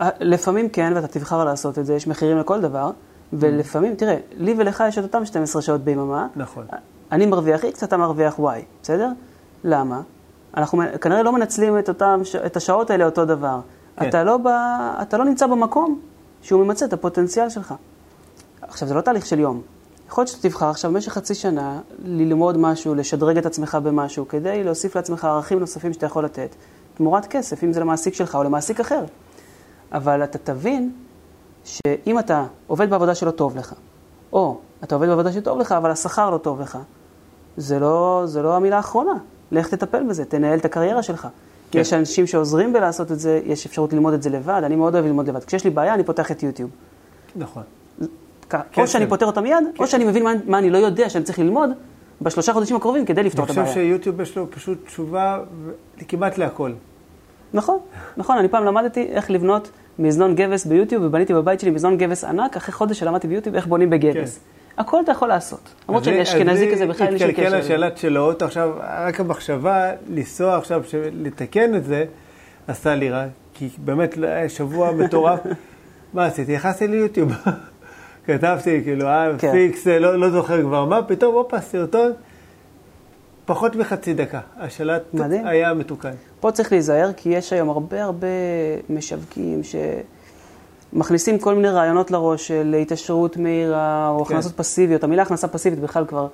אה, לפעמים כן, ואתה תבחר לעשות את זה, יש מחירים לכל דבר. ולפעמים, תראה, לי ולך יש את אותם 12 שעות ביממה. נכון. אני מרוויח X, אתה מרוויח Y, בסדר? למה? אנחנו כנראה לא מנצלים את, אותם, את השעות האלה אותו דבר. כן. אתה, לא ב, אתה לא נמצא במקום שהוא ממצה את הפוטנציאל שלך. עכשיו, זה לא תהליך של יום. יכול להיות שאתה תבחר עכשיו במשך חצי שנה ללמוד משהו, לשדרג את עצמך במשהו, כדי להוסיף לעצמך ערכים נוספים שאתה יכול לתת, תמורת כסף, אם זה למעסיק שלך או למעסיק אחר. אבל אתה תבין שאם אתה עובד בעבודה שלא טוב לך, או אתה עובד בעבודה שטוב לך, אבל השכר לא טוב לך, זה לא, זה לא המילה האחרונה. לך תטפל בזה, תנהל את הקריירה שלך. כן. יש אנשים שעוזרים בלעשות את זה, יש אפשרות ללמוד את זה לבד, אני מאוד אוהב ללמוד לבד. כשיש לי בעיה, אני פותח את יוטיוב. נכון. כן, או שאני כן. פותר אותה מיד, כן. או שאני מבין מה, מה אני לא יודע שאני צריך ללמוד בשלושה חודשים הקרובים כדי לפתור את הבעיה. אני חושב שיוטיוב יש לו פשוט תשובה כמעט להכל. נכון, נכון. אני פעם למדתי איך לבנות מזנון גבס ביוטיוב, ובניתי בבית שלי מזנון גבס ענק, אחרי חודש שלמדתי ביוטיוב איך בונים בגבס. כן. הכל אתה יכול לעשות. למרות שאני אשכנזי כזה, בכלל אין לי שום קשר. התקלקל השאלת שלו, עכשיו, רק המחשבה לנסוע עכשיו, לתקן את זה, עשה לי רע, כי באמת שבוע מטורף. מה עשיתי? נכנסתי ליוטיוב. כתבתי, כאילו, אה, כן. פיקס, לא, לא זוכר כבר מה, פתאום, הופה, סרטון. פחות מחצי דקה. השלט מדהים. היה מתוקן. פה צריך להיזהר, כי יש היום הרבה הרבה משווקים שמכניסים כל מיני רעיונות לראש של התעשרות מהירה, או כן. הכנסות פסיביות. המילה הכנסה פסיבית בכלל כבר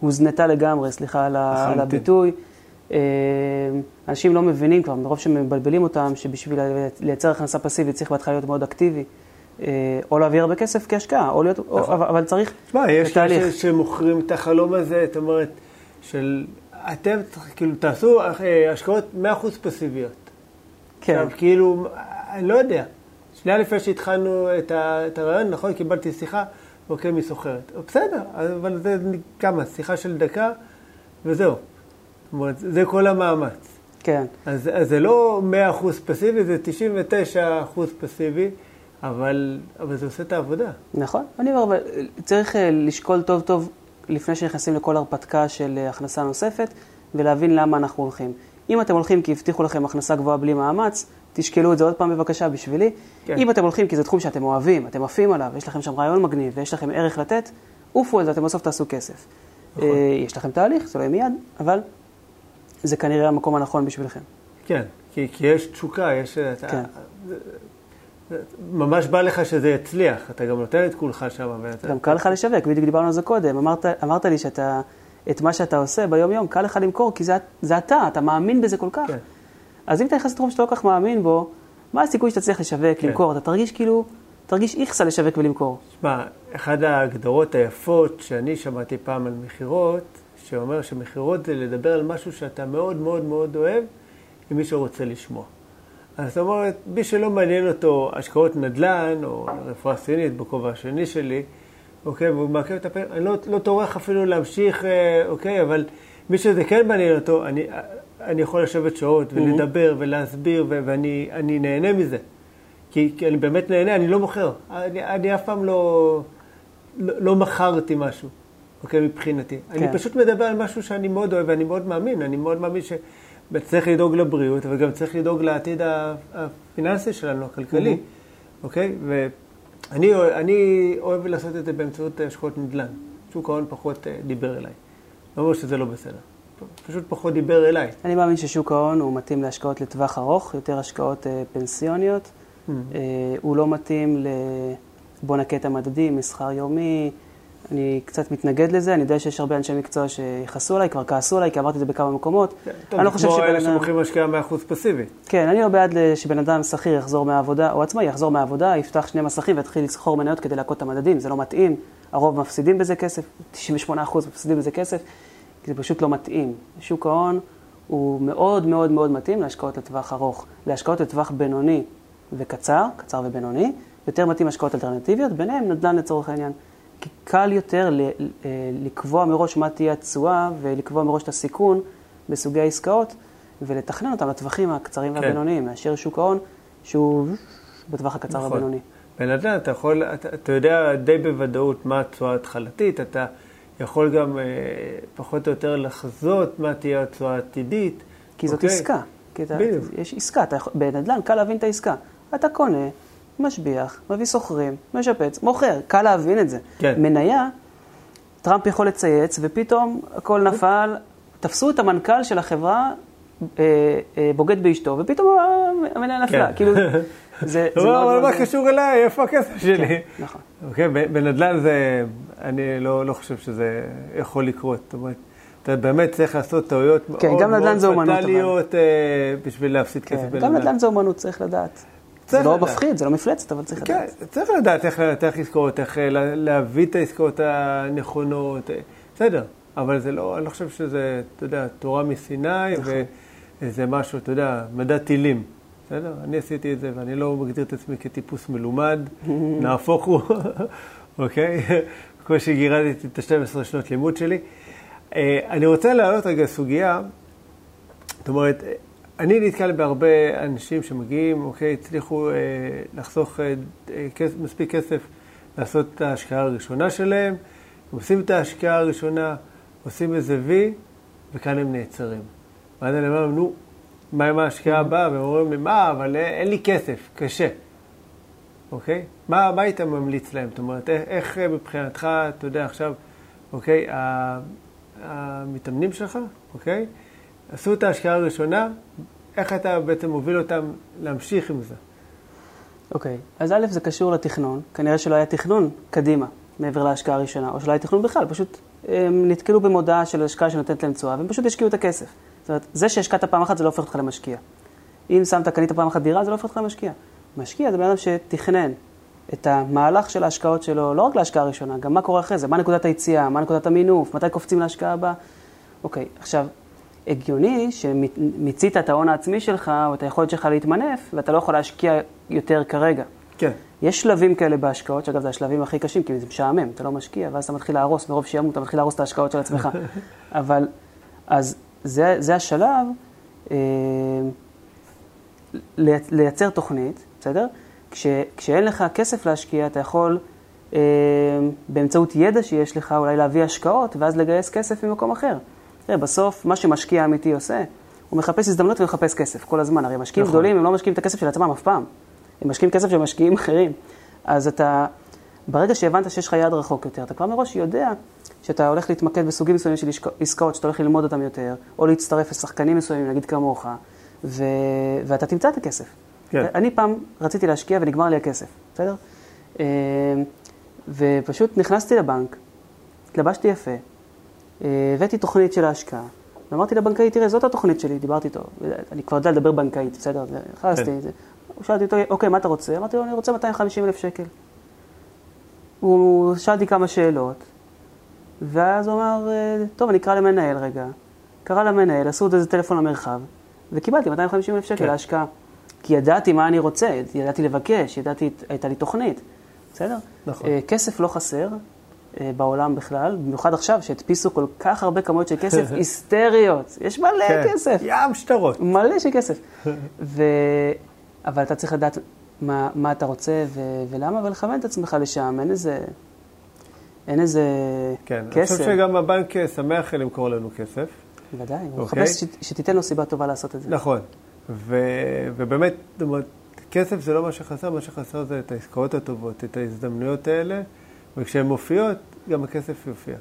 הוזנתה לגמרי, סליחה על, הביטוי. אה, אנשים לא מבינים כבר, מרוב שמבלבלים אותם, שבשביל לייצר הכנסה פסיבית צריך בהתחלה להיות מאוד אקטיבי. אה, או להביא הרבה כסף כהשקעה, או להיות, נכון. או, אבל צריך תשמע, יש כאלה שמוכרים את החלום הזה, זאת אומרת, של אתם כאילו תעשו אה, השקעות 100% פסיביות. כן. עכשיו, כאילו, אני לא יודע. שנייה לפני שהתחלנו את, ה, את הרעיון, נכון, קיבלתי שיחה, אוקיי, מסוחרת. בסדר, אבל זה כמה, שיחה של דקה, וזהו. זאת אומרת, זה כל המאמץ. כן. אז, אז זה לא 100% פסיבי, זה 99% פסיבי, אבל, אבל זה עושה את העבודה. נכון. אני אומר, אבל צריך אה, לשקול טוב טוב לפני שנכנסים לכל הרפתקה של אה, הכנסה נוספת, ולהבין למה אנחנו הולכים. אם אתם הולכים כי הבטיחו לכם הכנסה גבוהה בלי מאמץ, תשקלו את זה עוד פעם בבקשה בשבילי. כן. אם אתם הולכים כי זה תחום שאתם אוהבים, אתם עפים עליו, יש לכם שם רעיון מגניב ויש לכם ערך לתת, עופו על זה, אתם בסוף תעשו כסף. נכון. אה, יש לכם תהליך, זה לא יהיה מיד, אבל זה כנראה המקום הנכון בשבילכם. כן, כי, כי יש תשוקה, יש... כן. אתה, ממש בא לך שזה יצליח, אתה גם נותן את כולך שם. ואתה... גם קל לך לשווק, בדיוק דיברנו על זה קודם. אמרת, אמרת לי שאתה, את מה שאתה עושה ביום-יום, קל לך למכור, כי זה, זה אתה, אתה מאמין בזה כל כך. כן. אז אם אתה נכנס לתחום שאתה לא כל כך מאמין בו, מה הסיכוי שאתה צריך לשווק, כן. למכור? אתה תרגיש כאילו, תרגיש איכסה לשווק ולמכור. תשמע, אחת ההגדרות היפות שאני שמעתי פעם על מכירות, שאומר שמכירות זה לדבר על משהו שאתה מאוד מאוד מאוד אוהב, עם מי שרוצה לשמוע. אז זאת אומרת, מי שלא מעניין אותו השקעות נדל"ן, או רפואה סינית בכובע השני שלי, אוקיי, והוא מעכב את הפרק, אני לא, לא טורח אפילו להמשיך, אה, אוקיי, אבל מי שזה כן מעניין אותו, אני, אני יכול לשבת שעות ולדבר mm-hmm. ולהסביר, ו- ואני נהנה מזה. כי, כי אני באמת נהנה, אני לא מוכר. אני, אני אף פעם לא, לא, לא מכרתי משהו, אוקיי, מבחינתי. כן. אני פשוט מדבר על משהו שאני מאוד אוהב ואני מאוד מאמין. אני מאוד מאמין שצריך לדאוג לבריאות, וגם צריך לדאוג לעתיד הפיננסי שלנו, הכלכלי, mm-hmm. אוקיי? ואני אני אוהב לעשות את זה באמצעות השקעות נדל"ן. שוק ההון פחות אה, דיבר אליי. לא אומר שזה לא בסדר. פשוט פחות דיבר אליי. אני מאמין ששוק ההון הוא מתאים להשקעות לטווח ארוך, יותר השקעות אה, פנסיוניות. Mm-hmm. אה, הוא לא מתאים ל... בוא נקה את המדדים, מסחר יומי. אני קצת מתנגד לזה, אני יודע שיש הרבה אנשי מקצוע שיכעסו עליי, כבר כעסו עליי, כי אמרתי את זה בכמה מקומות. כן, אני לא חושב שבן אדם... כמו אלה שמוכרים השקעה 100% פסיבי. כן, אני לא בעד שבן אדם שכיר יחזור מהעבודה, או עצמאי יחזור מהעבודה, יפתח שני מסכים ויתחיל לסחור מניות כדי להכות את המדדים, זה לא מתאים. הרוב מפסידים בזה כסף, 98% מפסידים בזה כסף. כי זה פשוט לא מתאים. שוק ההון הוא מאוד מאוד מאוד מתאים להשקעות לטווח ארוך. להשקעות לטווח בינוני וקצר, קצר ובינוני, יותר מתאים השקעות אלטרנטיביות, ביניהם נדל"ן לצורך העניין. כי קל יותר אה, לקבוע מראש מה תהיה התשואה ולקבוע מראש את הסיכון בסוגי העסקאות ולתכנן אותם לטווחים הקצרים כן. והבינוניים, מאשר שוק ההון שהוא בטווח הקצר נכון. והבינוני. בנדל"ן אתה יכול, אתה, אתה יודע די בוודאות מה התשואה ההתחלתית, אתה... יכול גם אה, פחות או יותר לחזות מה תהיה התשואה העתידית. כי זאת אוקיי? עסקה. כי אתה, בדיוק. יש עסקה, אתה בנדל"ן קל להבין את העסקה. אתה קונה, משביח, מביא שוכרים, משפץ, מוכר, קל להבין את זה. כן. מניה, טראמפ יכול לצייץ, ופתאום הכל נפל, תפסו את המנכ"ל של החברה אה, אה, בוגד באשתו, ופתאום המניה נפלה. כן. כאילו, זה, זה מאוד... אבל מה קשור אליי? איפה הכסף שלי? כן, נכון. אוקיי, בנדל"ן זה, אני לא, לא חושב שזה יכול לקרות. זאת אומרת, אתה באמת צריך לעשות טעויות כן, מאוד מאוד פטאליות אה, בשביל להפסיד כן, כסף בנדל"ן. גם נדל"ן זה אומנות, צריך לדעת. זה לא מפחיד, זה לא מפלצת, אבל צריך לדעת. כן, צריך לדעת איך לנתח עסקאות, איך להביא את העסקאות הנכונות. בסדר, אבל זה לא, אני לא חושב שזה, אתה יודע, תורה מסיני, נכון. וזה משהו, אתה יודע, מדע טילים. בסדר? אני עשיתי את זה, ואני לא מגדיר את עצמי כטיפוס מלומד, נהפוך הוא, אוקיי? כמו שגירדתי את ה-12 שנות לימוד שלי. אה, אני רוצה להעלות רגע סוגיה, זאת אומרת, אני נתקל בהרבה אנשים שמגיעים, אוקיי, הצליחו אה, לחסוך אה, כס, מספיק כסף לעשות את ההשקעה הראשונה שלהם, הם עושים את ההשקעה הראשונה, עושים איזה וי, וכאן הם נעצרים. ואז אני אומר נו, מה עם ההשקעה הבאה? והם אומרים לי, מה, אבל אין לי כסף, קשה. אוקיי? מה, מה היית ממליץ להם? זאת אומרת, איך, איך מבחינתך, אתה יודע, עכשיו, אוקיי, המתאמנים שלך, אוקיי, עשו את ההשקעה הראשונה, איך אתה בעצם מוביל אותם להמשיך עם זה? אוקיי, אז א', זה קשור לתכנון. כנראה שלא היה תכנון קדימה, מעבר להשקעה הראשונה, או שלא היה תכנון בכלל, פשוט הם נתקלו במודעה של השקעה שנותנת להם תשואה, והם פשוט השקיעו את הכסף. זאת אומרת, זה שהשקעת פעם אחת זה לא הופך אותך למשקיע. אם שמת, קנית פעם אחת דירה, זה לא הופך אותך למשקיע. משקיע זה בן אדם שתכנן את המהלך של ההשקעות שלו, לא רק להשקעה הראשונה, גם מה קורה אחרי זה, מה נקודת היציאה, מה נקודת המינוף, מתי קופצים להשקעה הבאה. אוקיי, עכשיו, הגיוני שמיצית את ההון העצמי שלך, או את היכולת שלך להתמנף, ואתה לא יכול להשקיע יותר כרגע. כן. יש שלבים כאלה בהשקעות, שאגב, זה השלבים הכי קשים, כי זה משעמם, אתה לא משקיע, ואז אתה מתחיל להרוס, מרוב שעמום אתה מתחיל להרוס את ההשקעות של עצמך. אבל, אז זה, זה השלב, אה, לייצר תוכנית, בסדר? כש, כשאין לך כסף להשקיע, אתה יכול אה, באמצעות ידע שיש לך אולי להביא השקעות, ואז לגייס כסף ממקום אחר. תראה, בסוף, מה שמשקיע אמיתי עושה, הוא מחפש הזדמנות ומחפש כסף כל הזמן. הרי משקיעים נכון. גדולים, הם לא משקיעים את הכסף של עצמם אף פעם. הם משקיעים כסף של משקיעים אחרים. אז אתה, ברגע שהבנת שיש לך יד רחוק יותר, אתה כבר מראש יודע שאתה הולך להתמקד בסוגים מסוימים של עסקאות, שאתה הולך ללמוד אותם יותר, או להצטרף לשחקנים מסוימים, נגיד כמוך, ו... ואתה תמצא את הכסף. כן. אני פעם רציתי להשקיע ונגמר לי הכסף, בסדר? אה, ופשוט נכנסתי לבנק, התלבשתי יפה, הבאתי תוכנית של ההשקעה, ואמרתי לבנקאי, תראה, זאת התוכנית שלי, דיברתי איתו, אני כבר יודע לדבר בנקאית, בסדר? נכנסתי, כן. הוא שאלתי אותו, אוקיי, מה אתה רוצה? אמרתי לו, אני רוצה 250 אלף שקל. הוא שאלתי כמה שאלות, ואז הוא אמר, אה, טוב, אני אקרא למנהל רגע. קרא למנהל, עשו עוד איזה טלפון למרחב, וקיבלתי 250 אלף שקל כן. להשקעה. כי ידעתי מה אני רוצה, ידעתי לבקש, ידעתי, הייתה לי תוכנית, בסדר? נכון. אה, כסף לא חסר אה, בעולם בכלל, במיוחד עכשיו שהדפיסו כל כך הרבה כמויות של כסף היסטריות. יש מלא כן. כסף. ים שטרות. מלא של כסף. ו... אבל אתה צריך לדעת מה, מה אתה רוצה ו... ולמה, ולכוון את עצמך לשם, אין איזה... אין איזה כן, כסף. כן, אני חושב שגם הבנק שמח למכור לנו כסף. בוודאי, הוא אוקיי? מחפש שתיתן לו סיבה טובה לעשות את זה. נכון. ו, ובאמת, זאת אומרת, כסף זה לא מה שחסר, מה שחסר זה את העסקאות הטובות, את ההזדמנויות האלה, וכשהן מופיעות, גם הכסף יופיע.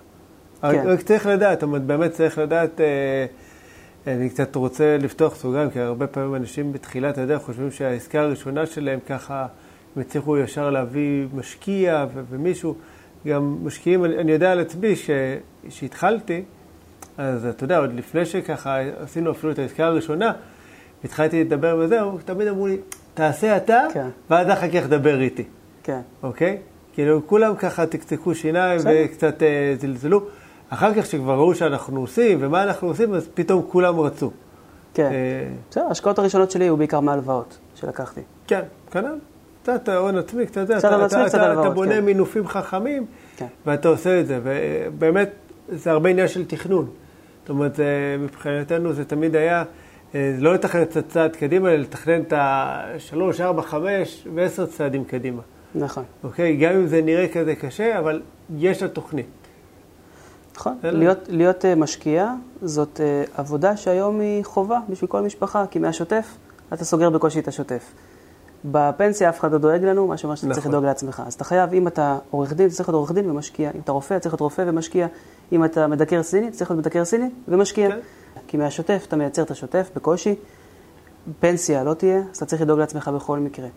כן. רק צריך לדעת, זאת אומרת, באמת צריך לדעת, אה, אני קצת רוצה לפתוח סוגריים, כי הרבה פעמים אנשים בתחילת הדרך חושבים שהעסקה הראשונה שלהם ככה, הם הצליחו ישר להביא משקיע ו- ומישהו, גם משקיעים, אני, אני יודע על עצמי שהתחלתי, אז אתה יודע, עוד לפני שככה עשינו אפילו את העסקה הראשונה, התחלתי לדבר וזהו, תמיד אמרו לי, תעשה אתה, כן. ואז אחר כך דבר איתי. כן. אוקיי? כאילו, כולם ככה תקתקו שיניים וקצת אה, זלזלו. אחר כך, כשכבר ראו שאנחנו עושים ומה אנחנו עושים, אז פתאום כולם רצו. כן. אה... בסדר, ההשקעות הראשונות שלי היו בעיקר מהלוואות שלקחתי. כן, כנ"ל. קצת הון עצמי, קצת זה, אתה, אתה, אתה, אתה בונה כן. מינופים חכמים, כן. ואתה עושה את זה, ובאמת, זה הרבה עניין של תכנון. זאת אומרת, מבחינתנו זה תמיד היה... אה, לא לתכנן את הצעד קדימה, אלא לתכנן את השלוש, ארבע, חמש ועשר צעדים קדימה. נכון. אוקיי? גם אם זה נראה כזה קשה, אבל יש לה תוכנית. נכון. להיות, להיות אה, משקיע זאת אה, עבודה שהיום היא חובה בשביל כל משפחה, כי מהשוטף אתה סוגר בקושי את השוטף. בפנסיה אף אחד לא דואג לנו, מה שאומר שאתה נכון. צריך לדאוג לעצמך. אז אתה חייב, אם אתה עורך דין, אתה צריך להיות עורך דין ומשקיע. אם אתה רופא, צריך להיות רופא ומשקיע. אם אתה מדקר סיני, צריך להיות מדקר סיני ומשקיע. כן. כי מהשוטף אתה מייצר את השוטף בקושי, פנסיה לא תהיה, אז אתה צריך לדאוג לעצמך בכל מקרה.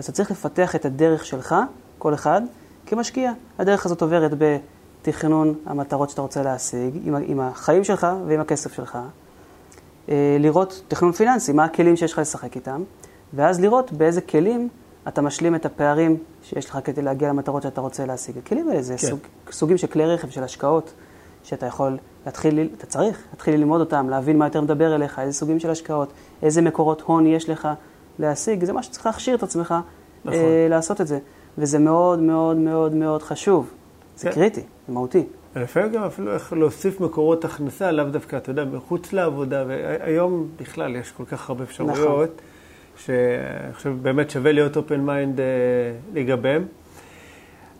אז אתה צריך לפתח את הדרך שלך, כל אחד, כמשקיע. הדרך הזאת עוברת בתכנון המטרות שאתה רוצה להשיג, עם, עם החיים שלך ועם הכסף שלך. אה, לראות תכנון פיננסי, מה הכלים שיש לך לשחק איתם, ואז לראות באיזה כלים אתה משלים את הפערים שיש לך כדי להגיע למטרות שאתה רוצה להשיג. הכלים האלה זה כן. סוג, סוגים של כלי רכב, של השקעות, שאתה יכול להתחיל, אתה צריך להתחיל ללמוד אותם, להבין מה יותר מדבר אליך, איזה סוגים של השקעות, איזה מקורות הון יש לך להשיג, זה מה שצריך להכשיר את עצמך נכון. אה, לעשות את זה. וזה מאוד מאוד מאוד מאוד חשוב. זה כן. קריטי, זה מהותי. לפעמים גם אפילו איך להוסיף מקורות הכנסה, לאו דווקא, אתה יודע, מחוץ לעבודה, והיום בכלל יש כל כך הרבה אפשרויות, נכון. שאני חושב באמת שווה להיות open mind uh, לגביהם.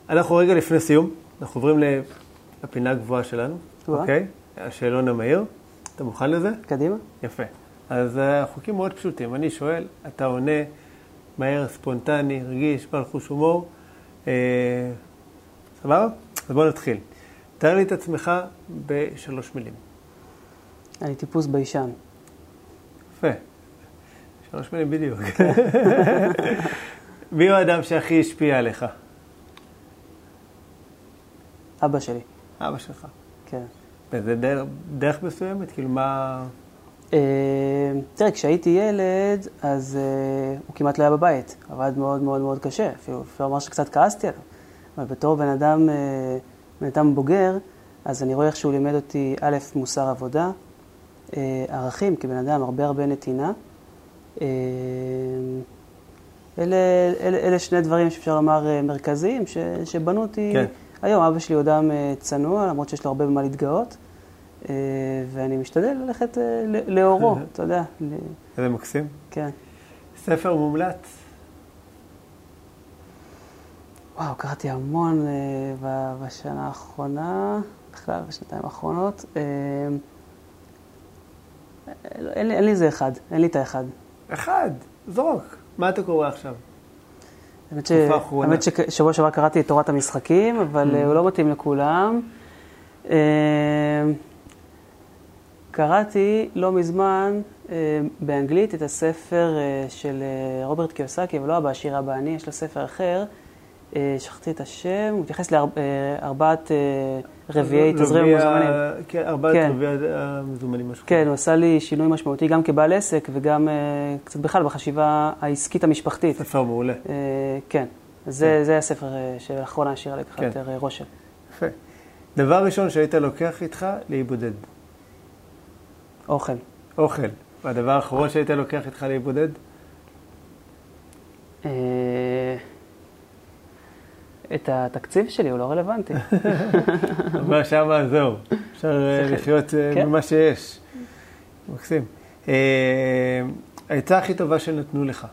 אנחנו רגע לפני סיום, אנחנו עוברים לפינה הגבוהה שלנו. אוקיי? השאלון המהיר. אתה מוכן לזה? קדימה. יפה. אז החוקים מאוד פשוטים. אני שואל, אתה עונה מהר, ספונטני, רגיש, בעל חוש הומור. אה, סבבה? אז בוא נתחיל. תאר לי את עצמך בשלוש מילים. אני טיפוס ביישן. יפה. שלוש מילים בדיוק. מי הוא האדם שהכי השפיע עליך? אבא שלי. אבא שלך. כן. וזה דרך, דרך מסוימת? כאילו, מה... אה, תראה, כשהייתי ילד, אז uh, הוא כמעט לא היה בבית. עבד מאוד מאוד מאוד קשה. אפילו אפשר לומר שקצת כעסתי עליו. אבל בתור בן אדם, uh, בן אדם בוגר, אז אני רואה איך שהוא לימד אותי, א', מוסר עבודה, ערכים כבן אדם, הרבה הרבה נתינה. אלה, אלה, אלה שני דברים שאפשר לומר אה, מרכזיים, ש, שבנו אותי. כן. היום אבא שלי הוא אדם אה, צנוע, למרות שיש לו הרבה במה להתגאות, אה, ואני משתדל ללכת אה, לאורו, אתה יודע. איזה מקסים. כן. ספר מומלץ. וואו, קראתי המון אה, בשנה האחרונה, בכלל בשנתיים האחרונות. אה, אין לי, אין לי איזה אחד, אין לי את האחד. אחד, זרוק. מה אתה קורא עכשיו? האמת, ש... האמת ששבוע שעבר קראתי את תורת המשחקים, אבל אה, הוא לא מתאים לכולם. אה, קראתי לא מזמן אה, באנגלית את הספר אה, של אה, רוברט קיוסקי, אבל לא אבא עשיר אבא אני, יש לו ספר אחר. אה, שכחתי את השם, הוא מתייחס לארבעת רביעי תזרים רביע- המוזמנים. כן, ארבעת כן. רביעי המזומנים. משהו כן. הוא עשה לי שינוי משמעותי גם כבעל עסק וגם אה, קצת בכלל בחשיבה העסקית המשפחתית. ספר מעולה. אה, כן, זה, זה הספר אה, שלאחרונה השאירה לי ככה כן. יותר אה, רושם. יפה. דבר ראשון שהיית לוקח איתך להיבודד. אוכל. אוכל. והדבר האחרון שהיית לוקח איתך להיבודד? אה, את התקציב שלי, הוא לא רלוונטי. אבל שמה זהו. אפשר אה, לחיות אה, כן. ממה שיש. מקסים. העצה הכי טובה שנתנו לך.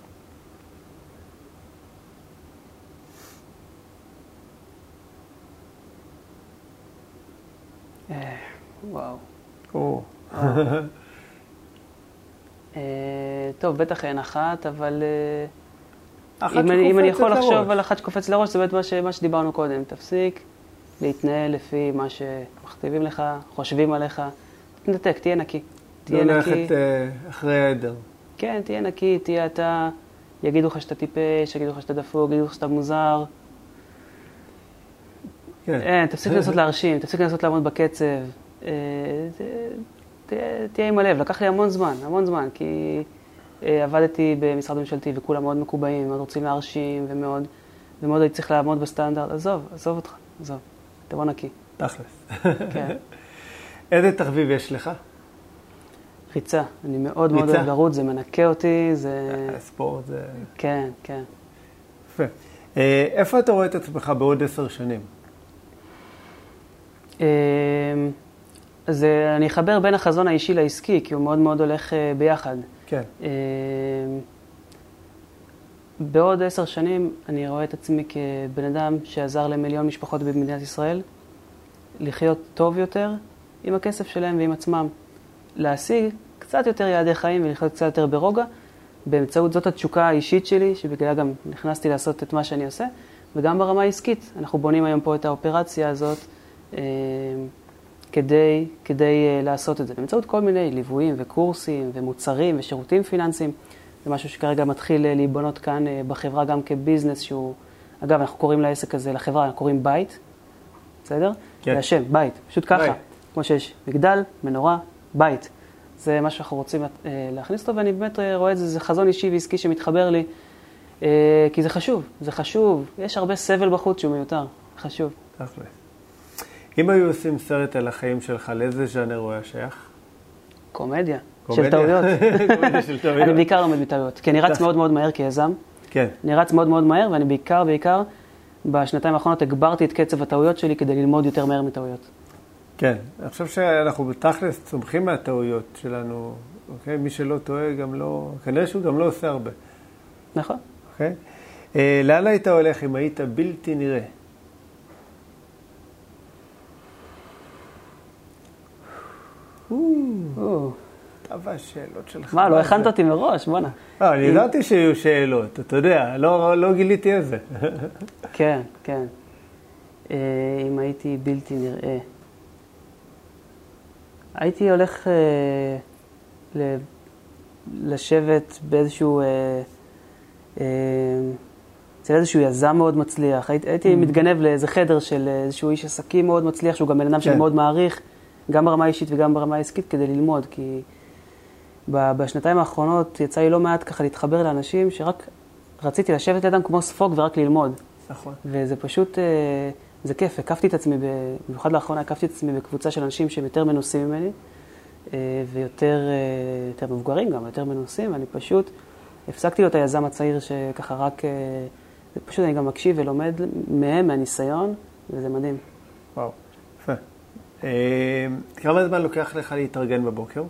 וואו. אה, טוב, בטח אין אחת, אבל אה, אחת אם אני, אם אני יכול לחשוב לראש. על אחת שקופץ לראש, זה באמת מה, ש, מה שדיברנו קודם. תפסיק להתנהל לפי מה שמכתיבים לך, חושבים עליך. תנתק, תהיה נקי. תהיה לא נקי. ללכת אה, אחרי העדר. כן, תהיה נקי, תהיה אתה. יגידו לך שאתה טיפש, יגידו לך שאתה דפוק, יגידו לך שאתה מוזר. כן. אין, תפסיק לנסות להרשים, תפסיק לנסות לעמוד בקצב. אה, ת- ת- תהיה עם הלב, לקח לי המון זמן, המון זמן, כי אה, עבדתי במשרד ממשלתי וכולם מאוד מקובעים, מאוד רוצים להרשים ומאוד, ומאוד הייתי צריך לעמוד בסטנדרט. עזוב, עזוב אותך, עזוב, תבוא נקי. תכלס. כן. איזה תחביב יש לך? ריצה, אני מאוד מאוד? אוהב לרוץ, זה מנקה אותי, זה... ספורט זה... כן, כן. יפה. אה, איפה אתה רואה את עצמך בעוד עשר שנים? אז אה, אני אחבר בין החזון האישי לעסקי, כי הוא מאוד מאוד הולך אה, ביחד. כן. אמ, בעוד עשר שנים אני רואה את עצמי כבן אדם שעזר למיליון משפחות במדינת ישראל לחיות טוב יותר עם הכסף שלהם ועם עצמם. להשיג קצת יותר יעדי חיים ולחיות קצת יותר ברוגע, באמצעות זאת התשוקה האישית שלי, שבגללה גם נכנסתי לעשות את מה שאני עושה, וגם ברמה העסקית. אנחנו בונים היום פה את האופרציה הזאת אה, כדי, כדי אה, לעשות את זה, באמצעות כל מיני ליוויים וקורסים ומוצרים ושירותים פיננסיים. זה משהו שכרגע מתחיל אה, להיבנות כאן אה, בחברה גם כביזנס שהוא, אגב, אנחנו קוראים לעסק הזה, לחברה, אנחנו קוראים בית, בסדר? כן. זה השם, בית, פשוט ככה. בית. כמו שיש מגדל, מנורה, בית. זה מה שאנחנו רוצים להכניס אותו, ואני באמת אה, רואה את זה, זה חזון אישי ועסקי שמתחבר לי, כי זה חשוב, זה חשוב. יש הרבה סבל בחוץ שהוא מיותר, חשוב. תכלס. אם היו עושים סרט על החיים שלך, לאיזה ז'אנר הוא היה שייך? קומדיה? של טעויות. קומדיה של טעויות. אני בעיקר לומד מטעויות, כי אני רץ. מאוד מאוד מהר כיזם. כן. אני רץ מאוד מאוד מהר, ואני בעיקר, בעיקר, בשנתיים האחרונות הגברתי את קצב הטעויות שלי כדי ללמוד יותר מהר מטעויות. כן. אני חושב שאנחנו בתכלס צומחים מהטעויות שלנו, אוקיי? מי שלא טועה גם לא... כנראה שהוא גם לא עושה הרבה, נכון? אוקיי? אה, לאן היית הולך אם היית בלתי נראה? אתה והשאלות שלך. מה, לא? הכנת אותי מראש, בואנה. לא, אני ידעתי שיהיו שאלות, אתה יודע, לא לא גיליתי איזה. כן, כן. אה, אם הייתי בלתי נראה. הייתי הולך אה, לשבת באיזשהו... אה, אצל איזשהו יזם מאוד מצליח. הייתי, הייתי מתגנב לאיזה חדר של איזשהו איש עסקים מאוד מצליח, שהוא גם בן אדם שאני כן. מאוד מעריך, גם ברמה האישית וגם ברמה העסקית, כדי ללמוד. כי בשנתיים האחרונות יצא לי לא מעט ככה להתחבר לאנשים שרק רציתי לשבת לידם כמו ספוג ורק ללמוד. נכון. וזה פשוט, אה, זה כיף, הקפתי את עצמי, במיוחד לאחרונה הקפתי את עצמי בקבוצה של אנשים שהם יותר מנוסים ממני, אה, ויותר אה, יותר מבוגרים גם, יותר מנוסים, ואני פשוט הפסקתי להיות היזם הצעיר שככה רק... פשוט אני גם מקשיב ולומד מהם, מהניסיון, וזה מדהים. וואו, כמה זמן לוקח לך להתארגן בבוקר?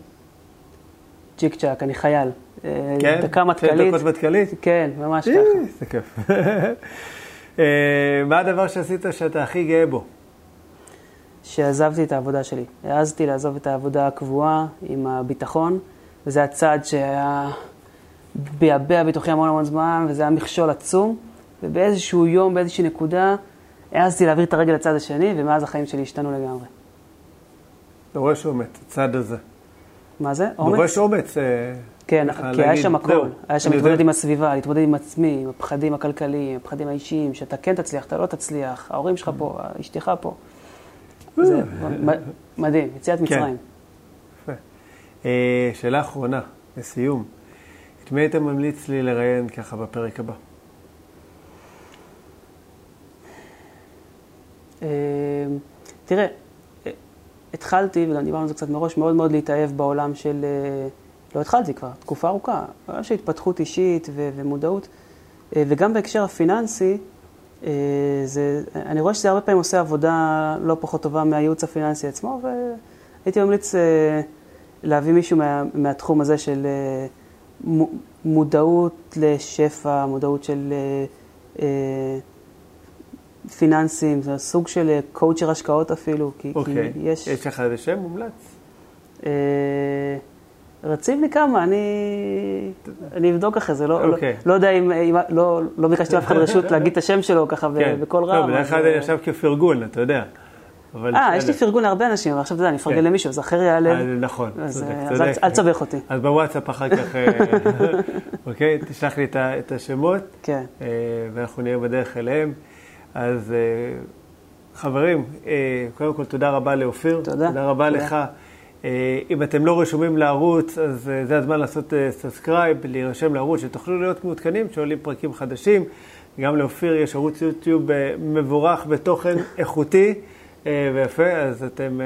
צ'יק צ'אק, אני חייל. אה, כן? דקה שתי מטכ"לית. דקות מטכ"לית? כן, ממש אה, ככה. זה כיף. אה, מה הדבר שעשית שאתה הכי גאה בו? שעזבתי את העבודה שלי. העזתי לעזוב את העבודה הקבועה עם הביטחון, וזה הצעד שהיה ביעבע בתוכי המון המון זמן, וזה היה מכשול עצום, ובאיזשהו יום, באיזושהי נקודה, העזתי להעביר את הרגל לצד השני, ומאז החיים שלי השתנו לגמרי. דורש אומץ, הצד הזה. מה זה? אומץ? דורש אומץ. אה, כן, כי היה להגיד, שם הכל. היה שם להתמודד. עם הסביבה, להתמודד עם עצמי, עם הפחדים הכלכליים, הפחדים האישיים, שאתה כן תצליח, אתה לא תצליח, ההורים שלך פה, אשתך פה. זה מ- מדהים, יציאת מצרים. יפה. אה, שאלה אחרונה, לסיום. את מי היית ממליץ לי לראיין ככה בפרק הבא? אה, תראה, אה, התחלתי, וגם דיברנו על זה קצת מראש, מאוד מאוד להתאהב בעולם של... אה, לא התחלתי כבר, תקופה ארוכה, בעולם של התפתחות אישית ו- ומודעות, אה, וגם בהקשר הפיננסי, אה, זה, אני רואה שזה הרבה פעמים עושה עבודה לא פחות טובה מהייעוץ הפיננסי עצמו, והייתי ממליץ להביא מישהו מה, מהתחום הזה של מו- מודעות לשפע, מודעות של... אה, אה, פיננסים, זה סוג של אה, קואוצ'ר השקעות אפילו, כי, אוקיי. כי יש... יש לך איזה שם מומלץ? אה, רצים לי כמה, אני, אני אבדוק אחרי זה, לא, אוקיי. לא, לא יודע אם, אם לא, לא ביקשתי מאף אחד רשות להגיד את השם שלו ככה כן. בקול לא, רם. בדרך אז, כלל זה אה, נחשב כפרגון, אתה יודע. אה, יש לי. פרגון להרבה אנשים, אבל עכשיו אתה יודע, אני כן. אפרגן למישהו, אז אחר יעלה. אה, נכון, אז, צודק, אה, אז צודק. אל- תסבך אותי. אז בוואטסאפ אחר כך, אה, אוקיי? תשלח לי את השמות, כן. אה, ואנחנו נהיה בדרך אליהם. אז אה, חברים, אה, קודם כל תודה רבה לאופיר. תודה. תודה רבה תודה. לך. אה, אם אתם לא רשומים לערוץ, אז זה הזמן לעשות subscribe, להירשם לערוץ, שתוכלו להיות מעודכנים כשעולים פרקים חדשים. גם לאופיר יש ערוץ יוטיוב מבורך בתוכן איכותי ויפה, אז אתם...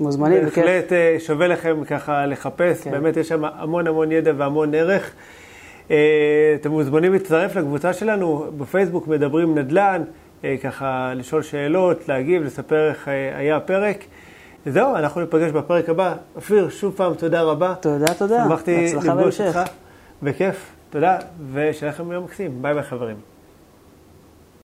מוזמנים, בכיף. בהחלט שווה לכם ככה לחפש, כן. באמת יש שם המון המון ידע והמון ערך. אתם מוזמנים להצטרף לקבוצה שלנו בפייסבוק, מדברים נדל"ן, ככה לשאול שאלות, להגיב, לספר איך אה, היה הפרק. זהו, אנחנו ניפגש בפרק הבא. אופיר, שוב פעם תודה רבה. תודה, תודה. שמחתי לפגוש. אותך, בכיף, תודה, ושיהיה לכם יום מקסים. ביי ביי חברים.